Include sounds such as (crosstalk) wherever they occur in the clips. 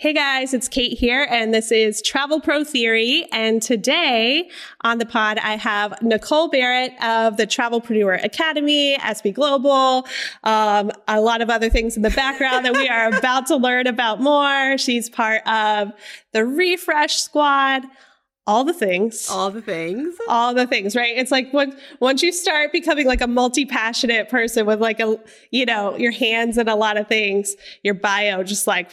Hey guys, it's Kate here, and this is Travel Pro Theory. And today on the pod, I have Nicole Barrett of the Travelpreneur Academy, SB Global, um, a lot of other things in the background that we are (laughs) about to learn about more. She's part of the Refresh Squad. All the things. All the things. All the things, right? It's like when, once you start becoming like a multi-passionate person with like a, you know, your hands in a lot of things, your bio just like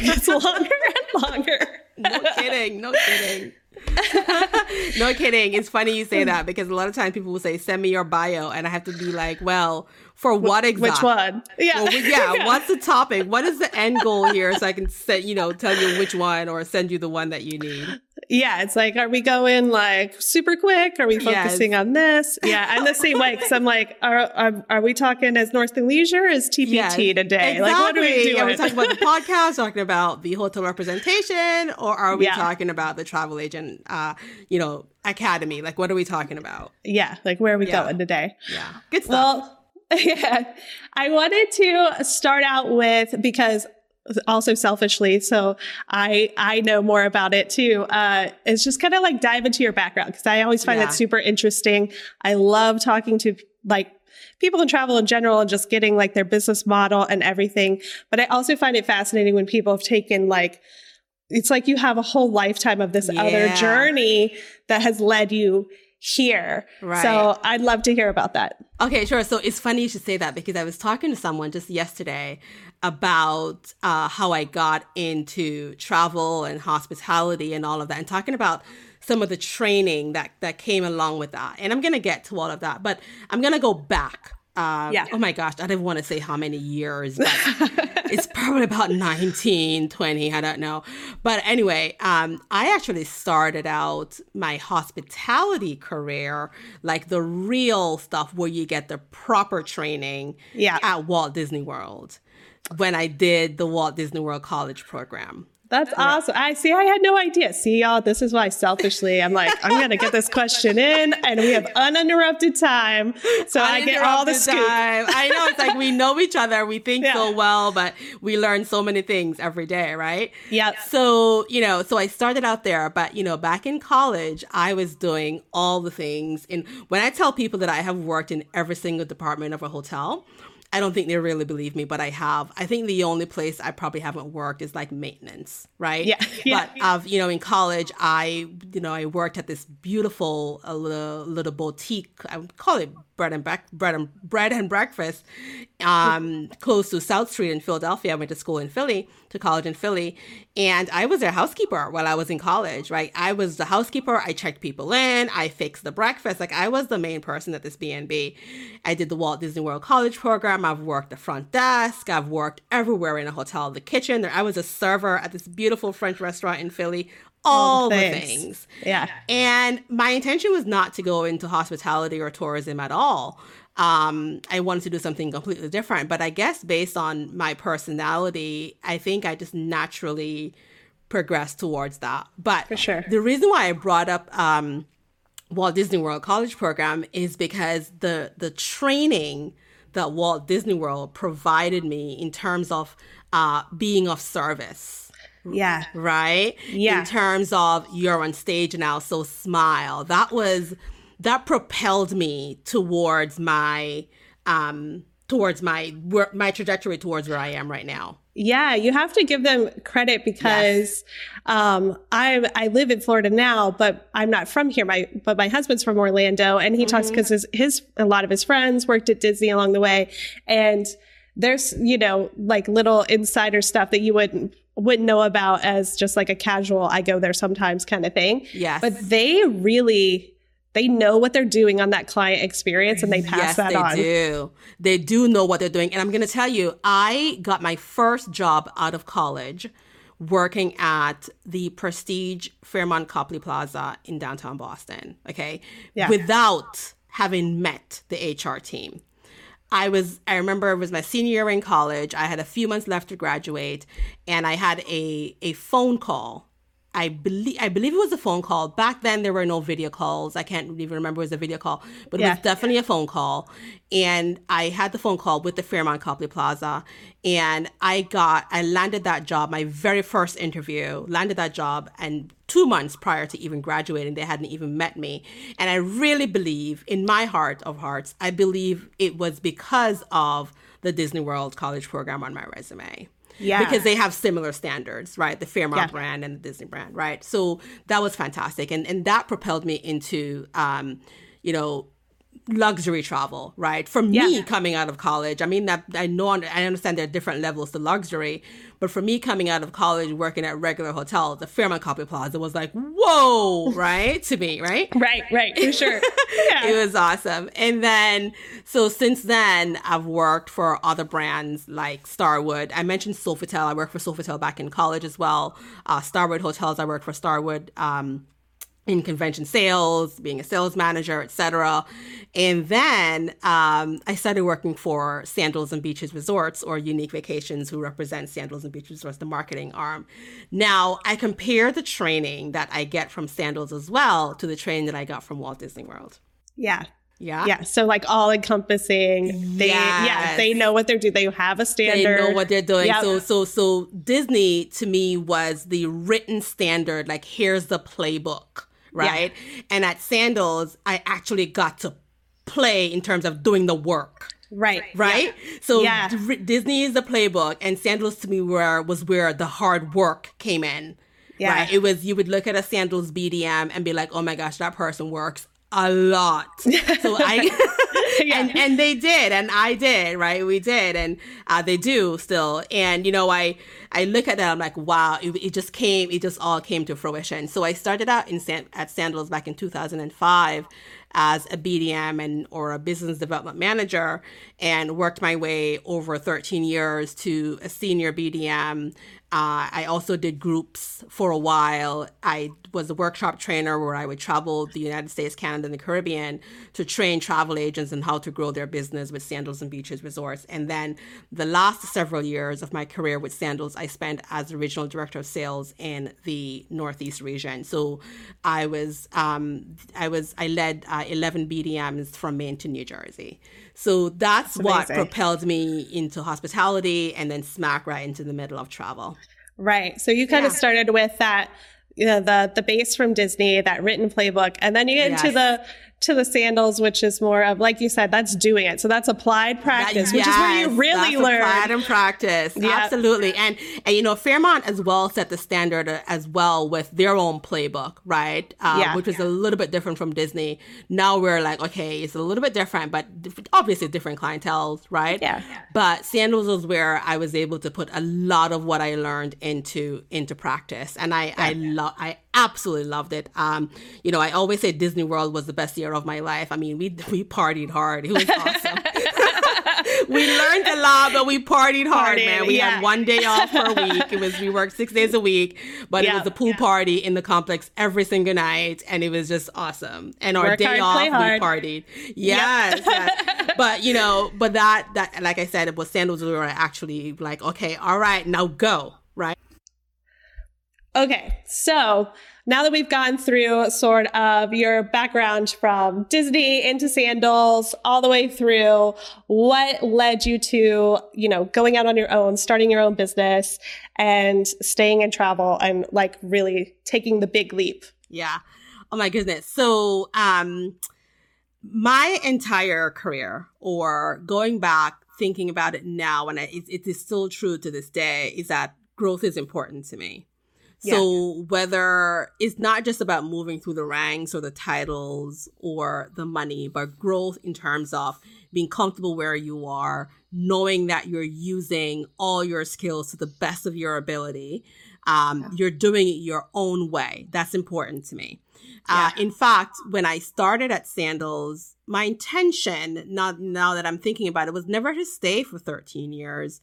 gets longer and longer. No kidding. No kidding. (laughs) no kidding. It's funny you say that because a lot of times people will say, "Send me your bio," and I have to be like, "Well, for what exactly? Which one? Yeah. Well, yeah. (laughs) yeah. What's the topic? What is the end goal here? So I can set, you know, tell you which one or send you the one that you need. Yeah, it's like, are we going like super quick? Are we focusing yes. on this? Yeah, I'm the same way because I'm like, are, are, are we talking as North and Leisure as TPT yes, today? Exactly. Like, what are we doing? Are we talking about the (laughs) podcast, talking about the hotel representation, or are we yeah. talking about the travel agent, uh, you know, academy? Like, what are we talking about? Yeah, like where are we yeah. going today? Yeah, good stuff. Well, (laughs) yeah, I wanted to start out with because also selfishly so i i know more about it too uh it's just kind of like dive into your background because i always find yeah. it super interesting i love talking to like people in travel in general and just getting like their business model and everything but i also find it fascinating when people have taken like it's like you have a whole lifetime of this yeah. other journey that has led you here. Right. So I'd love to hear about that. Okay, sure. So it's funny you should say that because I was talking to someone just yesterday about uh, how I got into travel and hospitality and all of that, and talking about some of the training that that came along with that. And I'm gonna get to all of that, but I'm gonna go back. Uh, yeah. Oh my gosh, I didn't want to say how many years, but (laughs) it's probably about 19, 20, I don't know. But anyway, um, I actually started out my hospitality career, like the real stuff where you get the proper training yeah. at Walt Disney World when I did the Walt Disney World College program. That's awesome. I see. I had no idea. See, y'all, this is why selfishly I'm like, I'm going to get this question in and we have uninterrupted time. So I get all the scoop. Time. I know. It's like we (laughs) know each other. We think yeah. so well, but we learn so many things every day, right? Yeah. So, you know, so I started out there, but, you know, back in college, I was doing all the things. And when I tell people that I have worked in every single department of a hotel, I don't think they really believe me, but I have. I think the only place I probably haven't worked is like maintenance, right? Yeah. (laughs) yeah. But I've, you know, in college, I, you know, I worked at this beautiful uh, little, little boutique. I would call it bread and bre- bread and bread and breakfast, um, close to South Street in Philadelphia. I went to school in Philly, to college in Philly, and I was their housekeeper while I was in college. Right, I was the housekeeper. I checked people in. I fixed the breakfast. Like I was the main person at this B&B. I did the Walt Disney World College program. I've worked the front desk. I've worked everywhere in a hotel, the kitchen. I was a server at this beautiful French restaurant in Philly all, the things. things. Yeah. And my intention was not to go into hospitality or tourism at all. Um, I wanted to do something completely different. But I guess based on my personality, I think I just naturally progressed towards that. But For sure. the reason why I brought up um, Walt Disney World College program is because the the training that Walt Disney World provided me in terms of uh, being of service yeah. Right? Yeah. In terms of you're on stage now, so smile. That was that propelled me towards my um towards my my trajectory towards where I am right now. Yeah, you have to give them credit because yes. um, I I live in Florida now, but I'm not from here. My but my husband's from Orlando, and he mm-hmm. talks because his his a lot of his friends worked at Disney along the way, and there's you know like little insider stuff that you wouldn't wouldn't know about as just like a casual I go there sometimes kind of thing. Yes. But they really they know what they're doing on that client experience and they pass yes, that they on. They do. They do know what they're doing. And I'm going to tell you, I got my first job out of college working at the Prestige Fairmont Copley Plaza in downtown Boston. Okay. Yeah. Without having met the HR team. I was, I remember it was my senior year in college. I had a few months left to graduate, and I had a, a phone call I believe I believe it was a phone call. Back then there were no video calls. I can't even remember it was a video call, but it Yeah. was definitely a phone call. And I had the phone call with the Fairmont Copley Plaza, and I got I landed that job. My very first interview landed that job, and two months prior to even graduating, they hadn't even met me. And I really believe, in my heart of hearts, I believe it was because of the Disney World College program on my resume Yeah. because they have similar standards, right? The Fairmont Yeah. brand and the Disney brand, right? So that was fantastic, and and that propelled me into, um, you know, luxury travel, right? For me, Yeah. coming out of college, I mean that I know I understand there are different levels to luxury, but for me coming out of college, working at regular hotels, the Fairmont Copley Plaza was like, whoa, (laughs) right? to me, right? right, right, for sure. (laughs) Yeah. it was awesome. And then, so since then, I've worked for other brands like Starwood. I mentioned Sofitel. I worked for Sofitel back in college as well. Uh, Starwood Hotels. I worked for Starwood. Um, in convention sales, being a sales manager, etc. And then um, I started working for Sandals and Beaches Resorts or Unique Vacations, who represent Sandals and Beaches Resorts, the marketing arm. Now I compare the training that I get from Sandals as well to the training that I got from Walt Disney World. yeah. Yeah. Yeah. So like all encompassing. They yeah, they know what they're doing. They have a standard. They know what they're doing. Yep. So so so Disney to me was the written standard, like here's the playbook, right? And at Sandals, I actually got to play in terms of doing the work. right. Right, so Yeah. D- Disney is the playbook, and Sandals to me were was where the hard work came in. Yeah. Right, it was you would look at a Sandals BDM and be like, oh my gosh, that person works a lot. (laughs) So I (laughs) Yeah. and and they did and i did right we did and uh, they do still and you know i i look at that i'm like wow it, it just came it just all came to fruition so i started out in San, at sandals back in 2005 as a bdm and or a business development manager and worked my way over 13 years to a senior bdm uh, I also did groups for a while. I was a workshop trainer where I would travel the United States, Canada, and the Caribbean to train travel agents on how to grow their business with Sandals and Beaches Resorts. And then the last several years of my career with Sandals, I spent as the regional director of sales in the Northeast region. So I was, um, I was, I led uh, 11 BDMs from Maine to New Jersey. So that's, what propelled me into hospitality and then smack right into the middle of travel. Right. So you kind of started with that, you know, the the base from Disney, that written playbook, and then you get into the to the sandals, which is more of like you said, that's doing it. So that's applied practice, That- which is where you really that's applied and practice. Yeah. Absolutely. And and you know, Fairmont as well set the standard as well with their own playbook, right? Uh, Yeah. Which was a little bit different from Disney. Now we're like, okay, it's a little bit different, but obviously different clientele, right? Yeah. But Sandals was where I was able to put a lot of what I learned into into practice, and I I love I absolutely loved it. Um, you know, I always say Disney World was the best year of my life. I mean, we (laughs) we partied hard. It was awesome. (laughs) we learned a lot, but we partied hard, Partied, man. We yeah. had one day off per (laughs) week. It was we worked six days a week, but it was a pool party in the complex every single night, and it was just awesome. And our Work day hard, off, we hard. partied. Yes, yes. but you know, but that that like I said, it was sandals were actually like, okay, all right, now go, right? Okay, so now that we've gone through sort of your background from Disney into sandals, all the way through, what led you to, you know, going out on your own, starting your own business, and staying in travel, and like really taking the big leap? Yeah. Oh my goodness. So, um, my entire career, or going back thinking about it now, and it, it is still true to this day, is that growth is important to me. So whether it's not just about moving through the ranks or the titles or the money, but growth in terms of being comfortable where you are, knowing that you're using all your skills to the best of your ability, um, you're doing it your own way. That's important to me. Uh, in fact, when I started at Sandals, my intention, not now that I'm thinking about it, was never to stay for 13 years.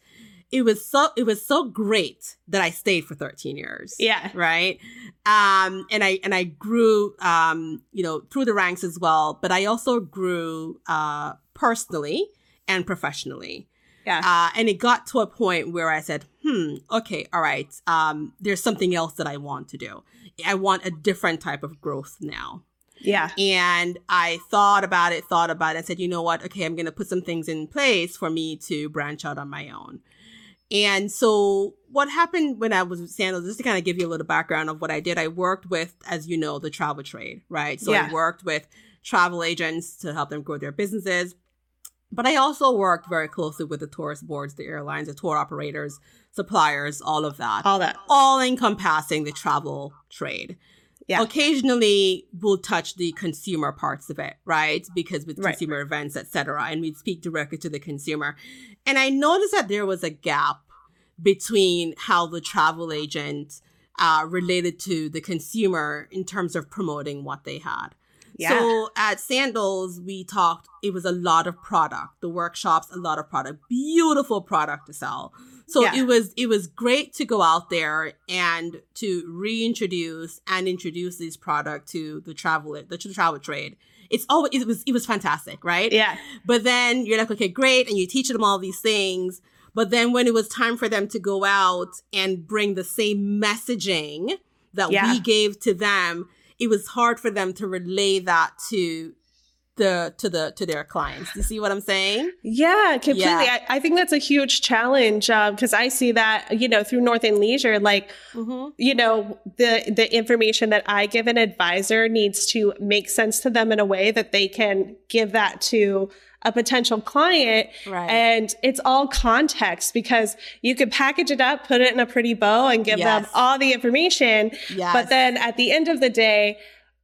It was so it was so great that I stayed for 13 years. Yeah. Right. Um, and I and I grew um, you know, through the ranks as well, but I also grew uh personally and professionally. Yeah. Uh, and it got to a point where I said, hmm, okay, all right. Um, there's something else that I want to do. I want a different type of growth now. Yeah. And I thought about it, thought about it, and said, you know what? Okay, I'm going to put some things in place for me to branch out on my own. And so what happened when I was with Sandals, just to kind of give you a little background of what I did, I worked with, as you know, the travel trade, right? So Yeah. I worked with travel agents to help them grow their businesses. But I also worked very closely with the tourist boards, the airlines, the tour operators, suppliers, all of that, All that. all encompassing the travel trade. Yeah. Occasionally, we'll touch the consumer parts of it, right? Because with Right. consumer events, etc., and we'd speak directly to the consumer. And I noticed that there was a gap between how the travel agent uh, related to the consumer in terms of promoting what they had. Yeah. So at Sandals, we talked, it was a lot of product. The workshops, a lot of product, beautiful product to sell. So Yeah. it was, it was great to go out there and to reintroduce and introduce this product to the travel, the, to the travel trade. It's always, it was, it was fantastic, right? yeah. But then you're like, okay, great. And you teach them all these things. But then when it was time for them to go out and bring the same messaging that Yeah. we gave to them, it was hard for them to relay that to the to the to their clients. You see what I'm saying? Yeah, completely. Yeah. I, I think that's a huge challenge because I see that, you know, through North and Leisure, like, Mm-hmm. you know, the the information that I give an advisor needs to make sense to them in a way that they can give that to a potential client. Right. And it's all context because you could package it up, put it in a pretty bow and give them all the information. Yes. But then at the end of the day,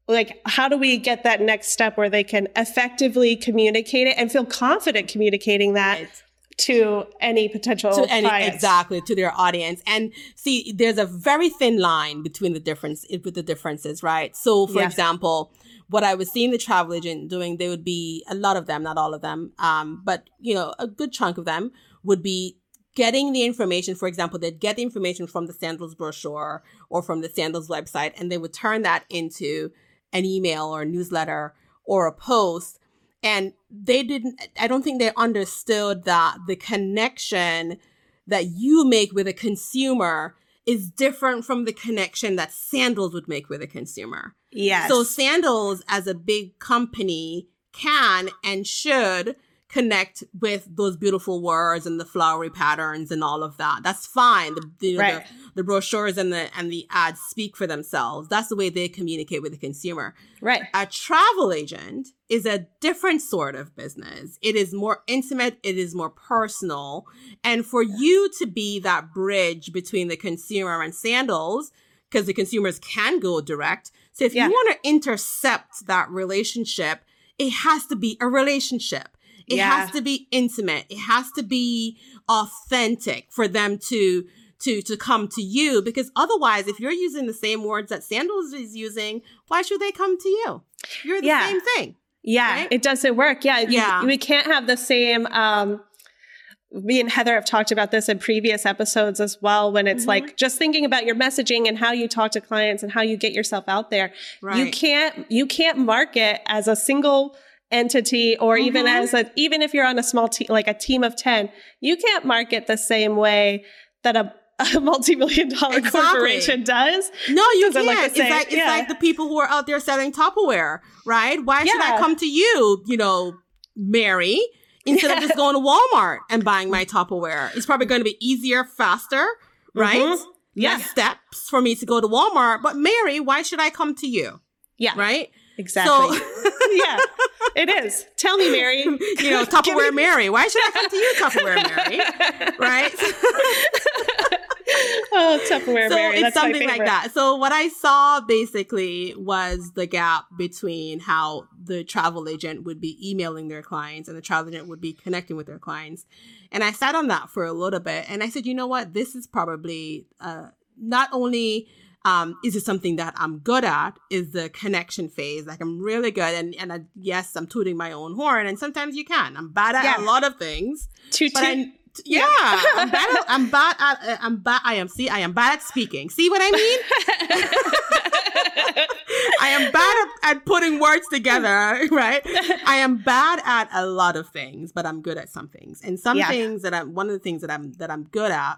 like how do we get that next step where they can effectively communicate it and feel confident communicating that Right. to any potential to any clients? exactly to their audience and see there's a very thin line between the difference with the differences right so for Yeah. example what i was seeing the travel agent doing they would be a lot of them not all of them um but you know a good chunk of them would be getting the information for example they'd get the information from the sandals brochure or from the sandals website and they would turn that into an email or a newsletter or a post and they didn't i don't think they understood that the connection that you make with a consumer is different from the connection that sandals would make with a consumer Yes. so sandals as a big company can and should connect with those beautiful words and the flowery patterns and all of that. That's fine. The, the, Right. the, the brochures and the and the ads speak for themselves. That's the way they communicate with the consumer. right. A travel agent is a different sort of business. It is more intimate, it is more personal. And for you to be that bridge between the consumer and sandals, because the consumers can go direct. So if Yeah. you want to intercept that relationship, it has to be a relationship. It Yeah. has to be intimate. It has to be authentic for them to to to come to you because otherwise if you're using the same words that Sandals is using, why should they come to you? You're the Yeah. same thing. Yeah, Right? it doesn't work. Yeah, Yeah. we can't have the same. Um, me and Heather have talked about this in previous episodes as well. When it's Mhm. like just thinking about your messaging and how you talk to clients and how you get yourself out there. right. You can't you can't market as a single entity or even Mhm. as a even if you're on a small team like a team of 10 you can't market the same way that a, (laughs) a multi-million dollar Exactly. corporation does No, you can't. the it's like it's Yeah. like the people who are out there selling Tupperware, right? Why should I come to you, you know, Mary, instead of just going to Walmart and buying my Tupperware? It's probably going to be easier, faster, right? Mhm. Yeah. Less steps for me to go to Walmart. But Mary, why should I come to you? yeah Right? Exactly So (laughs) yeah it is tell me mary (laughs) you know, Tupperware Mary. Why should I come to you, Tupperware Mary? Right? (laughs) oh Tupperware so Mary. it's That's something like that. So what I saw basically was the gap between how the travel agent would be emailing their clients and the travel agent would be connecting with their clients. And I sat on that for a little bit and I said, you know what? This is probably uh, not only um, is it something that I'm good at is the connection phase. Like I'm really good. And, and I, yes, I'm tooting my own horn and sometimes you can. I'm bad at Yeah. a lot of things. Toot toot. Yeah, I'm bad. At, I'm bad at. uh, I'm bad. I am. See, I am bad at speaking. See what I mean? (laughs) I am bad at, at putting words together, right? I am bad at a lot of things, but I'm good at some things. And some Yeah. things that I'm one of the things that I'm that I'm good at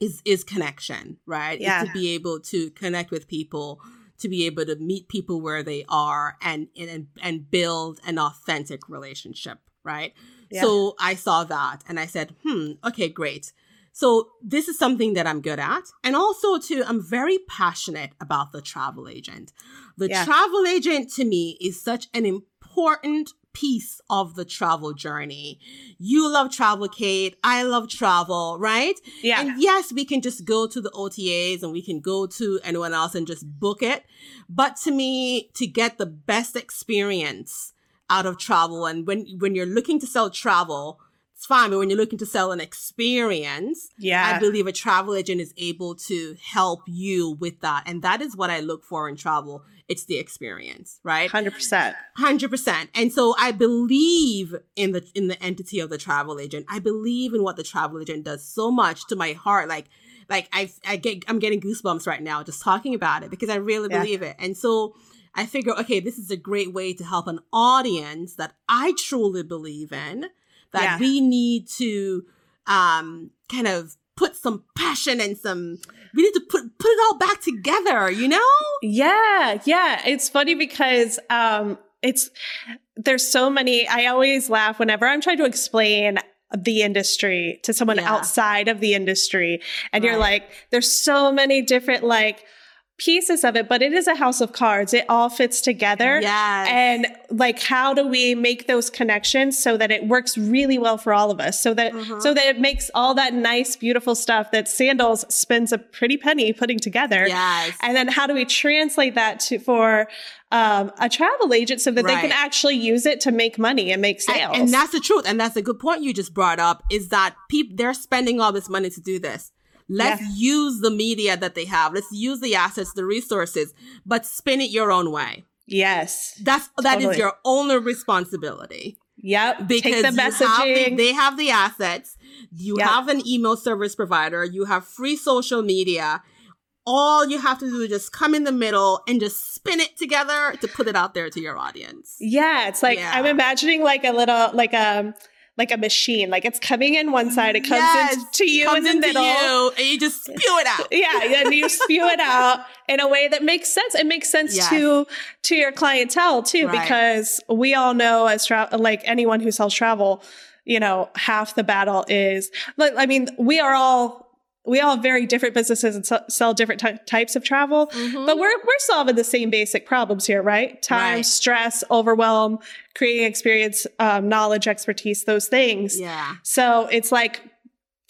is is connection, right? Yeah. Is to be able to connect with people, to be able to meet people where they are and and and build an authentic relationship, right? Yeah. So I saw that and I said, hmm, okay, great. So this is something that I'm good at. And also too, I'm very passionate about the travel agent. The Yeah. travel agent to me is such an important piece of the travel journey. You love travel, Kate. I love travel, right? Yeah. And yes, we can just go to the OTAs and we can go to anyone else and just book it. But to me, to get the best experience out of travel and when when you're looking to sell travel, it's fine, but when you're looking to sell an experience, yeah. I believe a travel agent is able to help you with that. And that is what I look for in travel. It's the experience, right? 100%. Hundred percent. And so I believe in the in the entity of the travel agent. I believe in what the travel agent does so much to my heart. Like like I I get I'm getting goosebumps right now just talking about it because I really Yeah. believe it. And so I figure, okay, this is a great way to help an audience that I truly believe in. That Yeah. we need to um kind of put some passion and some we need to put put it all back together, you know? Yeah, yeah. It's funny because um it's there's so many I always laugh whenever I'm trying to explain the industry to someone Yeah. outside of the industry and you're like there's so many different like pieces of it but it is a house of cards it all fits together Yes. and like how do we make those connections so that it works really well for all of us so that Mhm. so that it makes all that nice beautiful stuff that sandals spends a pretty penny putting together yes. and then how do we translate that to for um, a travel agent so that they can actually use it to make money and make And- sales? And, that's the truth. And that's a good point you just brought up is that people, they're spending all this money to do this. Let's Yeah. use the media that they have. Let's use the assets, the resources, but spin it your own way. yes. That's, that is Totally. your only responsibility Yep. because Take the have the- they have the assets. You Yep. have an email service provider. You have free social media. All you have to do is just come in the middle and just spin it together to put it out there to your audience. yeah. It's like, Yeah. I'm imagining like a little, like a, like a machine. Like it's coming in one side, it comes Yes, into you comes in the into middle. you, and you just spew it out. yeah, and you spew it out in a way that makes sense. It makes sense Yes. to to your clientele too, Right. because we all know as tra- like anyone who sells travel, you know, half the battle is. Like, I mean, we are all we all have very different businesses and sell, sell different ty- types of travel, Mhm. but we're we're solving the same basic problems here, right? Time, Right. stress, overwhelm, creating experience, um, knowledge, expertise, those things. yeah, So it's like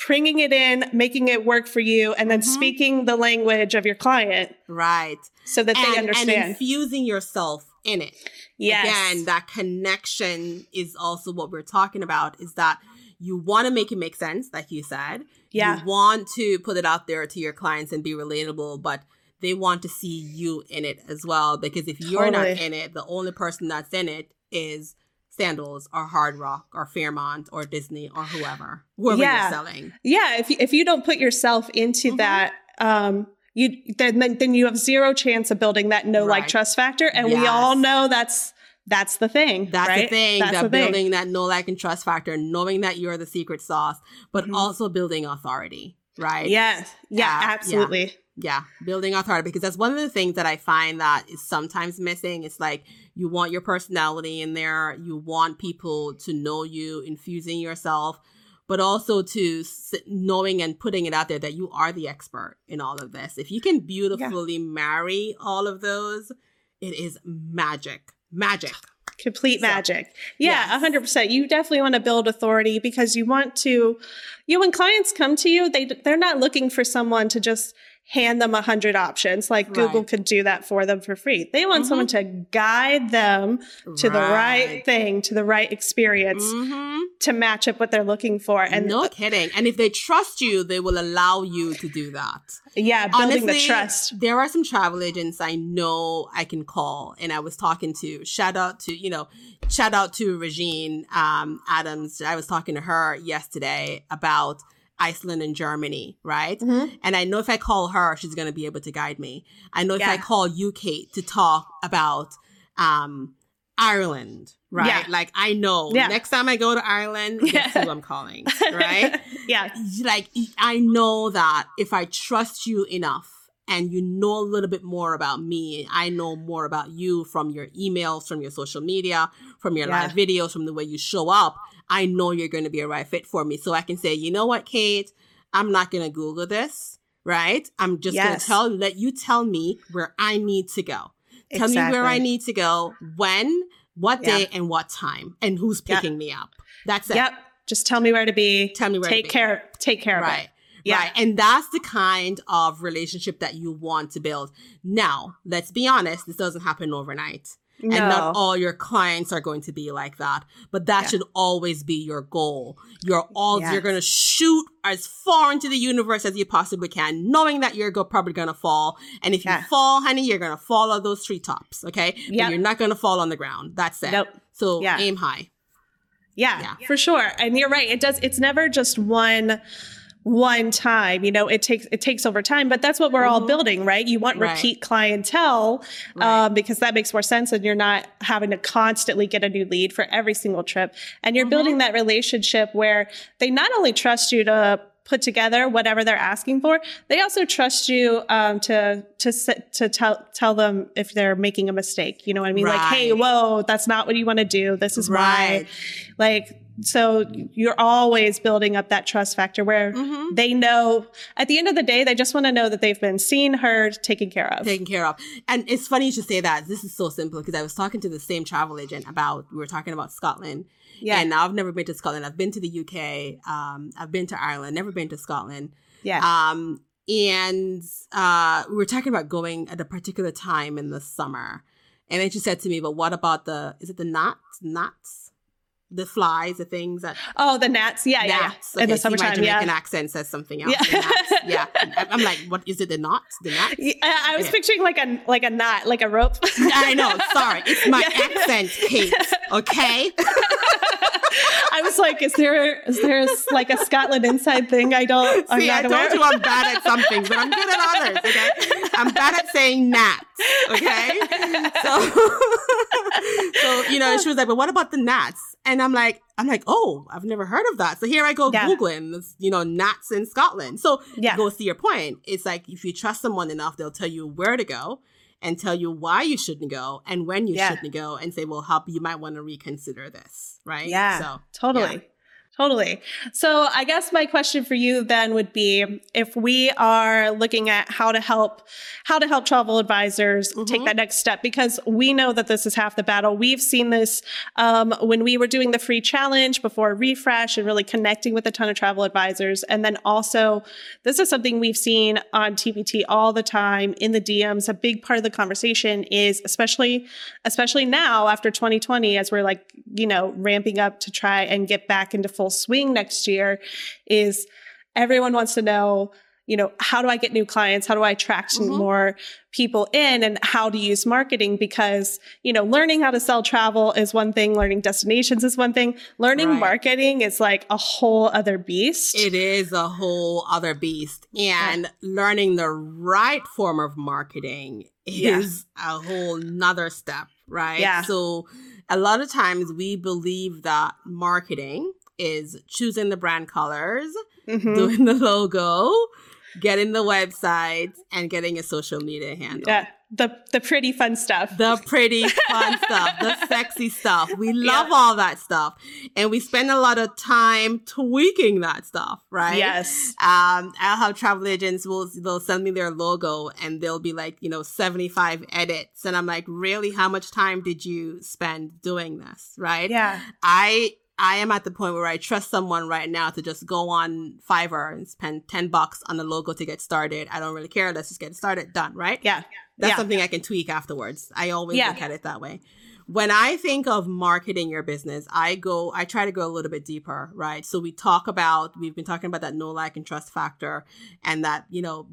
bringing it in, making it work for you, and then Mhm. speaking the language of your client right. so that and, they and understand. infusing yourself in it. yes. Again, that connection is also what we're talking about. Is that you want to make it make sense, like you said. Yeah. You want to put it out there to your clients and be relatable, but they want to see you in it as well. Because if you're not in it, the only person that's in it is Sandals or Hard Rock or Fairmont or Disney or whoever, whoever Yeah. you're selling. yeah. If you, if you don't put yourself into Mhm. that, um, you then then then you have zero chance of building that know like trust factor, and we all know that's that's the thing. That's right? the thing. That's that the thing. building that know like and trust factor, knowing that you're the secret sauce, but Mhm. also building authority, right? Yes. Yeah. Yeah, yeah. absolutely. Yeah, building authority because that's one of the things that I find that is sometimes missing. It's like you want your personality in there, you want people to know you, infusing yourself, but also to knowing and putting it out there that you are the expert in all of this. If you can beautifully marry all of those, it is magic. Magic. complete magic. Yeah, yes. a hundred percent. You definitely want to build authority because you want to, you, when clients come to you, they, they're not looking for someone to just hand them a hundred options. Like Google could do that for them for free. They want Mhm. someone to guide them to the right thing, to the right experience Mhm. to match up what they're looking for. And no kidding. And if they trust you, they will allow you to do that. yeah, building the trust. There are some travel agents I know I can call, and I was talking to. Shout out to you know, shout out to Regine um, Adams. I was talking to her yesterday about Iceland and Germany, right? Mhm. And I know if I call her, she's going to be able to guide me. I know if I call you, Kate, to talk about um, Ireland, right? Yeah. Like I know Yeah. next time I go to Ireland, (laughs) guess Yeah. who I'm calling, right? (laughs) yeah. like I know that if I trust you enough and you know a little bit more about me, I know more about you from your emails, from your social media, from your Yeah. live videos, from the way you show up. I know you're going to be a right fit for me. So I can say, you know what, Kate, I'm not going to Google this, right? I'm just going to tell, let you tell me where I need to go. Tell me where I need to go, when, what Yeah. day, and what time, and who's picking me up. That's it. Yep. Just tell me where to be. Tell me where to take be. care. Take care of Right. it. Yeah. Right. And that's the kind of relationship that you want to build. Now, let's be honest, this doesn't happen overnight. No. And not all your clients are going to be like that. But that Yeah. should always be your goal. You're all Yes. you're gonna shoot as far into the universe as you possibly can, knowing that you're go- probably gonna fall. And if Yeah. you fall, honey, you're gonna fall on those treetops. Okay. But Yep. you're not gonna fall on the ground. That's it. Nope. So Yeah. aim high. Yeah, Yeah. for sure. And you're right. It does. It's never just one one time you know it takes it takes over time but that's what we're all Mhm. building right you want Right. repeat clientele Right. um, because that makes more sense and you're not having to constantly get a new lead for every single trip and you're Mhm. building that relationship where they not only trust you to put together whatever they're asking for they also trust you um, to to sit, to tell tell them if they're making a mistake you know what i mean like hey whoa that's not what you want to do this is why Right. like so you're always building up that trust factor where Mhm. they know at the end of the day they just want to know that they've been seen heard taken care of taken care of. And it's funny you should say that. This is so simple because I was talking to the same travel agent about we were talking about Scotland. Yeah And I've never been to Scotland. I've been to the UK. Um, I've been to Ireland. Never been to Scotland. yeah Um, and uh, we were talking about going at a particular time in the summer. And then she said to me, "But what about the? Is it the gnats? Gnats? The flies? The things that oh the gnats yeah yeah, gnats? yeah. in the Okay, see, my summertime Jamaican yeah accent says something else. Yeah. (laughs) Yeah. I- I'm like, what is it? The knots? The gnats? Yeah, I I was Yeah. picturing like a like a knot, like a rope. (laughs) I know. Sorry, it's my (laughs) Yeah. accent, Kate. Okay. I was like, is there is there like a Scotland inside thing? I don't. I'm See, I not told aware. you I'm bad at something, but I'm good at others. Okay, I'm bad at saying gnats. Okay, (laughs) so (laughs) so you know, she was like, "But what about the gnats?" And I'm like, I'm like, "Oh, I've never heard of that." So here I go Yeah. googling, you know, gnats in Scotland. So Yeah. goes to your point. It's like if you trust someone enough, they'll tell you where to go and tell you why you shouldn't go and when you Yeah. shouldn't go, and say, "Well, help you might want to reconsider this." Right? Yeah, So totally. Totally. So I guess my question for you then would be if we are looking at how to help how to help travel advisors take Mhm. that next step because we know that this is half the battle. We've seen this um, when we were doing the free challenge before refresh and really connecting with a ton of travel advisors. And then also this is something we've seen on TPT all the time in the DMs. A big part of the conversation is especially especially now after 2020 as we're like, you know, ramping up to try and get back into full swing next year is everyone wants to know, you know, how do I get new clients? How do I attract Mhm. more people in and how to use marketing? Because, you know, learning how to sell travel is one thing, learning destinations is one thing, learning Right. marketing is like a whole other beast. It is a whole other beast. And learning the right form of marketing Yeah. is a whole nother step, right? Yeah. So a lot of times we believe that marketing is choosing the brand colors, Mhm. doing the logo, getting the website, and getting a social media handle. Yeah. The, the pretty fun stuff. The pretty fun stuff, the (laughs) sexy stuff. We love Yeah. all that stuff. And we spend a lot of time tweaking that stuff, right? Yes. Um, I'll have travel agents will they'll send me their logo and they'll be like, you know, 75 edits. And I'm like, really? How much time did you spend doing this? Right? Yeah. I I am at the point where I trust someone right now to just go on Fiverr and spend 10 bucks on the logo to get started. I don't really care. Let's just get started. Done, right? Yeah. That's yeah. something I can tweak afterwards. I always Yeah. look at it that way. When I think of marketing your business, I go, I try to go a little bit deeper, right? So we talk about, we've been talking about that know like and trust factor and that, you know,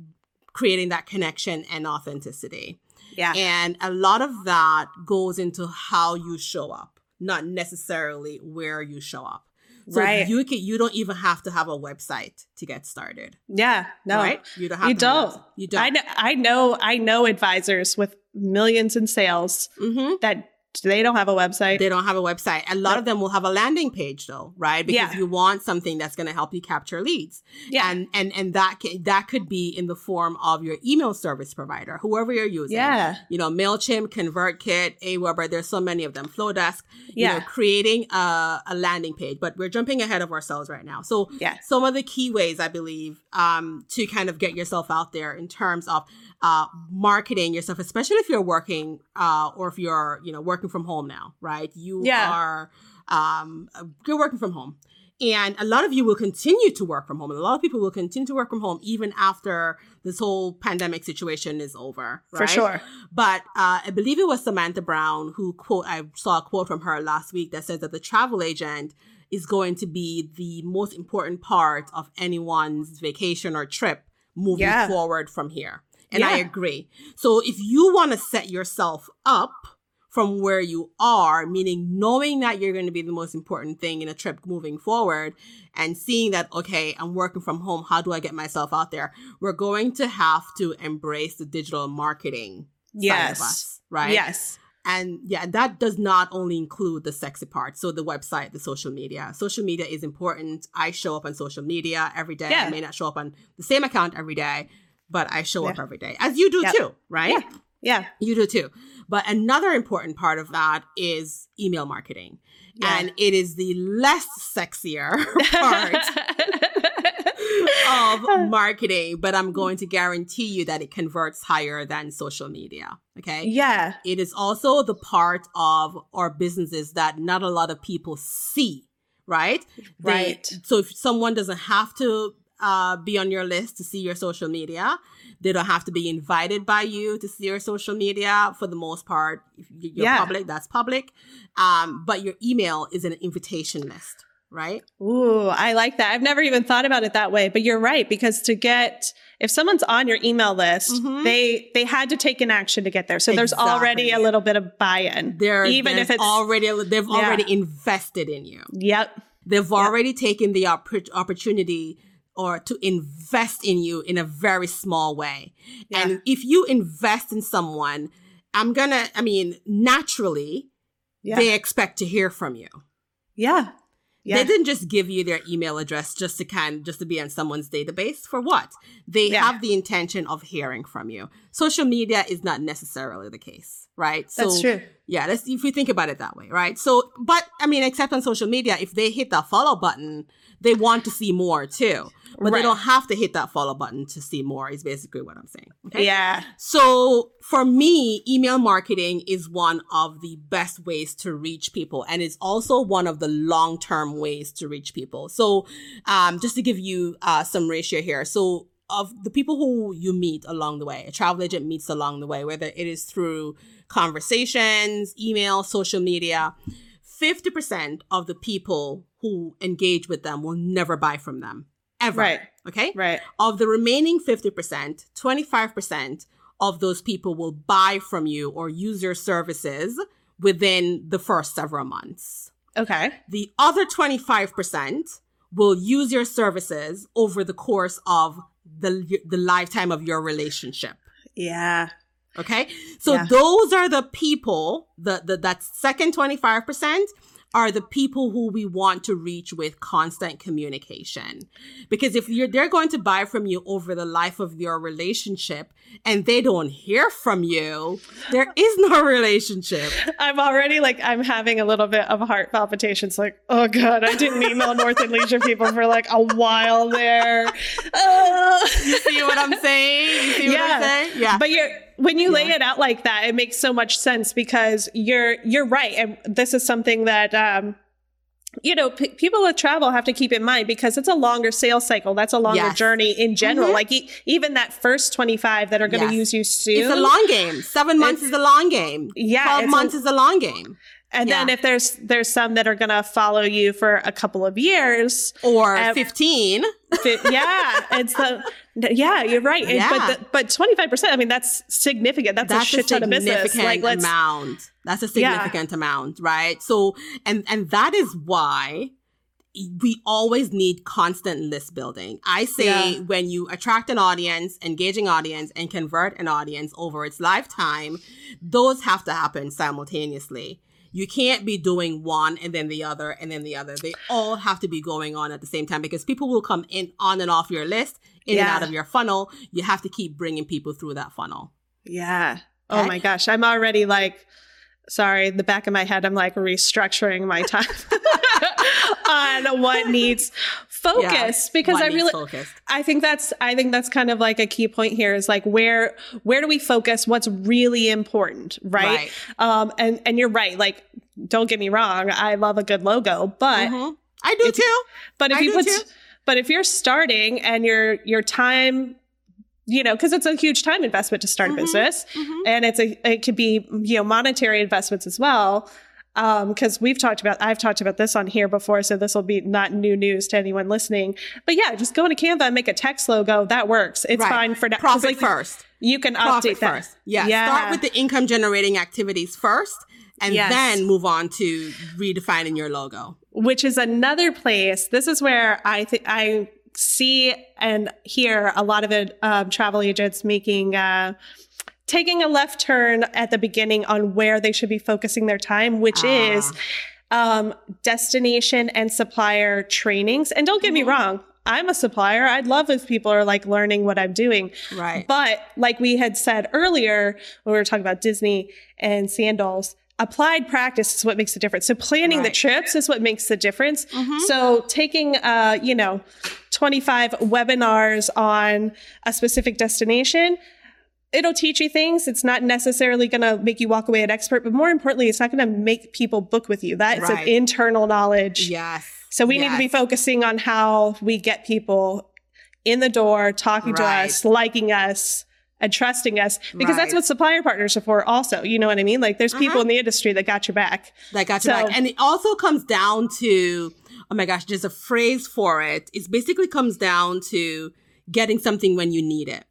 creating that connection and authenticity. Yeah. And a lot of that goes into how you show up, not necessarily where you show up. So Right. you can you don't even have to have a website to get started. Yeah. No. Right? You don't have You to don't. You don't. I know I know I know advisors with millions in sales hmm that they don't have a website. They don't have a website. A lot of them will have a landing page though, right? Because Yeah. you want something that's going to help you capture leads. yeah. And and and that can, that could be in the form of your email service provider, whoever you're using. yeah. You know, Mailchimp, ConvertKit, Aweber. There's so many of them. Flodesk. You Yeah. know, creating a, a landing page. But we're jumping ahead of ourselves right now. So Yeah. some of the key ways I believe um, to kind of get yourself out there in terms of uh, marketing yourself, especially if you're working uh, or if you're you know working from home now, right? You Yeah. are um, you're working from home. And a lot of you will continue to work from home. And a lot of people will continue to work from home even after this whole pandemic situation is over. For sure. But uh, I believe it was Samantha Brown who quote I saw a quote from her last week that says that the travel agent is going to be the most important part of anyone's vacation or trip moving Yeah. forward from here. And I agree. So if you want to set yourself up from where you are, meaning knowing that you're going to be the most important thing in a trip moving forward and seeing that, okay, I'm working from home. How do I get myself out there? We're going to have to embrace the digital marketing side Yes. of us, right? Yes. And yeah, that does not only include the sexy part. So the website, the social media. Social media is important. I show up on social media every day. Yeah. I may not show up on the same account every day, but I show up every day, as you do Yep. too, right? Yeah. Yeah. You do too. But another important part of that is email marketing. Yeah. And it is the less sexier (laughs) part of (laughs) marketing, but I'm going to guarantee you that it converts higher than social media. Okay. yeah. It is also the part of our businesses that not a lot of people see, right? They- Right. so if someone doesn't have to uh, be on your list to see your social media, they don't have to be invited by you to see your social media for the most part. If you're Yeah. public, that's public. Um, but your email is an invitation list, right? Ooh, I like that. I've never even thought about it that way, but you're right because to get if someone's on your email list, Mhm. they they had to take an action to get there. So there's already a little bit of buy-in. There, even if it's already they've Yeah. already invested in you. Yep. They've already taken the oppor- opportunity or to invest in you in a very small way. Yeah. And if you invest in someone, I'm gonna, I mean, naturally, Yeah. they expect to hear from you. yeah. Yeah. They didn't just give you their email address just to kind just to be on someone's database. For what? They Yeah. have the intention of hearing from you. Social media is not necessarily the case, right? That's true. Yeah, let's if you think about it that way, right? So, but I mean, except on social media, if they hit that follow button, they want to see more too. But Right. they don't have to hit that follow button to see more. Is basically what I'm saying. Okay. Yeah. So for me, email marketing is one of the best ways to reach people, and it's also one of the long-term ways to reach people. So, um, just to give you uh, some ratio here, so of the people who you meet along the way, a travel agent meets along the way, whether it is through conversations, email, social media. 50% of the people who engage with them will never buy from them ever. Right. Okay Right. of the remaining 50%, 25% of those people will buy from you or use your services within the first several months. Okay. The other 25% will use your services over the course of the, the lifetime of your relationship. Yeah. Okay. So Yeah. those are the people, the, the, that second 25% are the people who we want to reach with constant communication. Because if you're, they're going to buy from you over the life of your relationship and they don't hear from you, there is no relationship. I'm already like I'm having a little bit of heart palpitations. Like, oh god, I didn't email North and Leisure people for like a while there. You see what I'm saying? You see what I'm saying? Yeah. But you're when you lay Yeah. it out like that, it makes so much sense because you're you're right, and this is something that um, you know p- people with travel have to keep in mind because it's a longer sales cycle. That's a longer Yes. journey in general. Mhm. Like e- even that first twenty five that are going to Yes. use you soon. it's a long game. Seven months is a long game. Yeah, 12 it's a- months is a long game. And then if there's there's some that are going to follow you for a couple of years. Or Uh, 15. Fi- yeah, it's the yeah, you're right. Yeah. But the, but twenty five percent. I mean, that's significant. That's, a shit ton of business. Like let's amount. That's a Yeah. significant amount, right? So, and and that is why we always need constant list building. I say Yeah. when you attract an audience, engaging audience, and convert an audience over its lifetime, those have to happen simultaneously. You can't be doing one and then the other and then the other. They all have to be going on at the same time because people will come in on and off your list, in and out of your funnel. You have to keep bringing people through that funnel. Yeah. Oh my gosh. I'm already like, sorry, the back of my head, I'm like restructuring my time (laughs) on what needs focus because What I really, focused. I think that's, I think that's kind of like a key point here is like, where, where do we focus? What's really important? Right. Right. Um, and, and you're right. Like, don't get me wrong. I love a good logo, but Mhm. I do It's- too. but if I you put, too. but if you're starting and your your time, you know, because it's a huge time investment to start Mhm. a business, Mhm. and it's a it could be you know monetary investments as well. Because we've talked about, I've talked about this on here before, so this will be not new news to anyone listening. But yeah, just go into Canva and make a text logo. That works. It's Right. fine for now. Profit like, first. You can Profit update that first. Yeah. Yeah. Start with the income generating activities first and Yes. then move on to redefining your logo. which is another place. This is where I think I see and hear a lot of it, um, travel agents making, uh, taking a left turn at the beginning on where they should be focusing their time, which Ah. is um, destination and supplier trainings. And don't get me Mhm. wrong, I'm a supplier. I'd love if people are like learning what I'm doing. Right. But like we had said earlier, when we were talking about Disney and sandals, applied practice is what makes the difference. So planning the trips is what makes the difference. Mhm. So taking, uh, you know, 25 webinars on a specific destination, it'll teach you things. It's not necessarily going to make you walk away an expert, but more importantly, it's not going to make people book with you. That's Right. an internal knowledge. Yes. So we need to be focusing on how we get people in the door, talking to us, liking us, and trusting us, because that's what supplier partners are for. Also, you know what I mean? Like, there's people Uh-huh. in the industry that got your back. That got So- back. And it also comes down to, oh my gosh, there's a phrase for it. It basically comes down to getting something when you need it.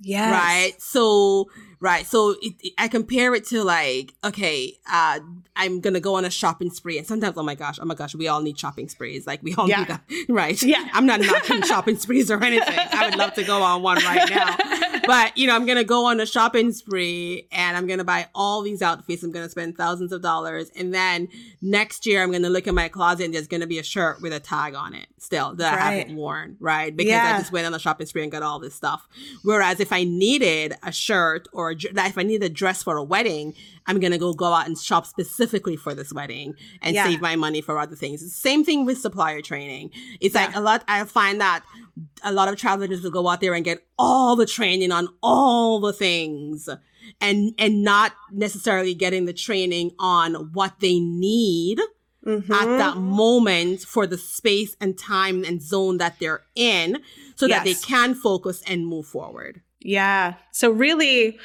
Yes. Right. So, right. So it, it- I compare it to like, okay, uh, I'm going to go on a shopping spree. And sometimes, oh my gosh, oh my gosh, we all need shopping sprees. Like we all Yeah. need that. (laughs) Right. Yeah. I'm not knocking shopping sprees or anything. I would love to go on one right now. (laughs) But, you know, I'm going to go on a shopping spree and I'm going to buy all these outfits. I'm going to spend thousands of dollars. And then next year, I'm going to look in my closet and there's going to be a shirt with a tag on it still that I haven't worn. Right. Because Yeah. I just went on a shopping spree and got all this stuff. Whereas if I needed a shirt or dr- if I need a dress for a wedding, I'm going to go go out and shop specifically for this wedding and Yeah. save my money for other things. Same thing with supplier training. It's like a lot, I find that a lot of travelers will go out there and get all the training on all the things and, and not necessarily getting the training on what they need Mhm. at that moment for the space and time and zone that they're in so that they can focus and move forward. Yeah. So really,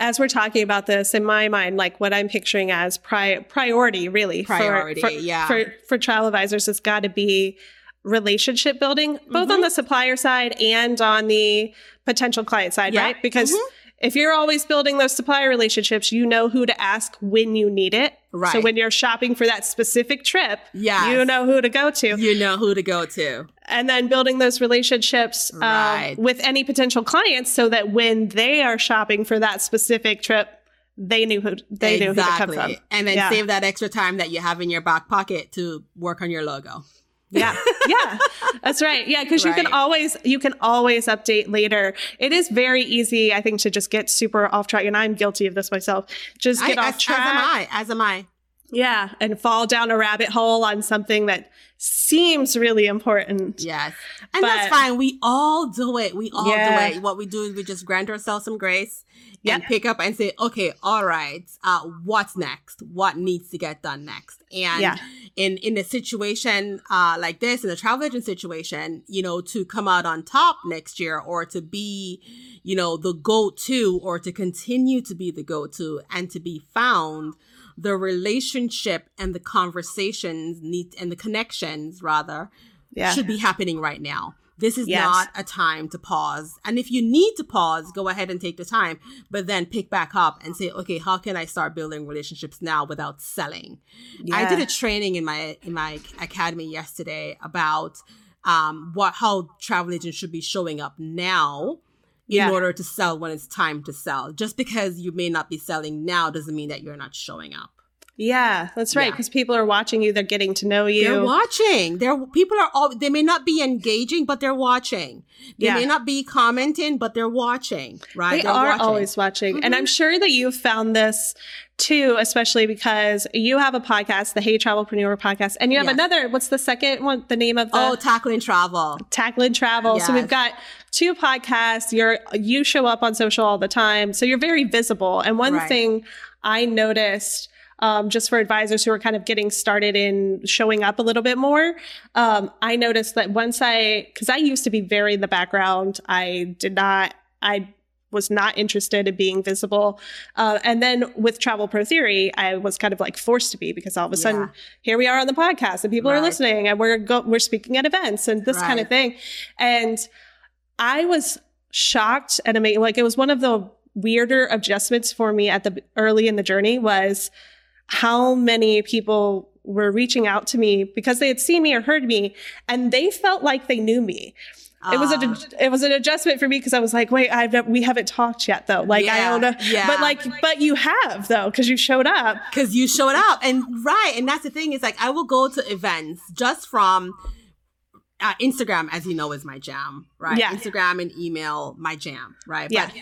as we're talking about this, in my mind, like what I'm picturing as pri- priority, really Priority, for, yeah. for for travel advisors, has got to be relationship building, both on Mhm. the supplier side and on the potential client side, Yeah. right? Because Mhm. if you're always building those supplier relationships, you know who to ask when you need it. Right. So when you're shopping for that specific trip, Yes. you know who to go to You know who to go to. And then building those relationships um, Right. with any potential clients so that when they are shopping for that specific trip they knew who they knew who to come from And then Yeah. save that extra time that you have in your back pocket to work on your logo. yeah (laughs) yeah that's right yeah because you can always you can always update later it is very easy i think to just get super off track and i'm guilty of this myself just get I- off as, track As am I. As am I. yeah and fall down a rabbit hole on something that seems really important Yes. And that's fine. We all do it. We all Yeah. do it. What we do is we just grant ourselves some grace and pick up and say, okay, all right, uh, what's next? What needs to get done next? And Yeah. in, in a situation, uh, like this, in a travel agent situation, you know, to come out on top next year or to be, you know, the go-to or to continue to be the go-to and to be found, the relationship and the conversations need and the connections rather yeah should be happening right now This is Yes. not a time to pause. And if you need to pause, go ahead and take the time, but then pick back up and say, okay, how can I start building relationships now without selling? I did a training in my in my academy yesterday about um what how travel agents should be showing up now in Yeah. order to sell when it's time to sell. Just because you may not be selling now doesn't mean that you're not showing up. Yeah, that's right. Yeah. Because people are watching you, they're getting to know you. They're watching. They're people are all they may not be engaging, but they're watching. They Yeah. may not be commenting, but they're watching. Right? They They're are watching. always watching. And Mhm. I'm sure that you've found this too, especially because you have a podcast, the Hey Travelpreneur podcast, and you have Yes. another, what's the second one? The name of the Oh, tackling travel. Tackling Travel. So we've got two podcasts. You're you show up on social all the time. So you're very visible. And one Right. thing I noticed um, just for advisors who are kind of getting started in showing up a little bit more, um, I noticed that once I, because I used to be very in the background, I did not, I was not interested in being visible. Uh, and then with Travel Pro Theory, I was kind of like forced to be because all of a sudden here we are on the podcast and people are listening and we're go- we're speaking at events and this kind of thing. And I was shocked and amazed. Like it was one of the weirder adjustments for me at the early in the journey was how many people were reaching out to me because they had seen me or heard me and they felt like they knew me. It was Ah. a it was an adjustment for me because I was like, wait, I've we haven't talked yet though. Like I don't know, yeah. but like, but you have though because you showed up. because you showed up and right and that's the thing is like i will go to events just from uh, instagram as you know is my jam right Yeah. instagram and email my jam right Yeah. but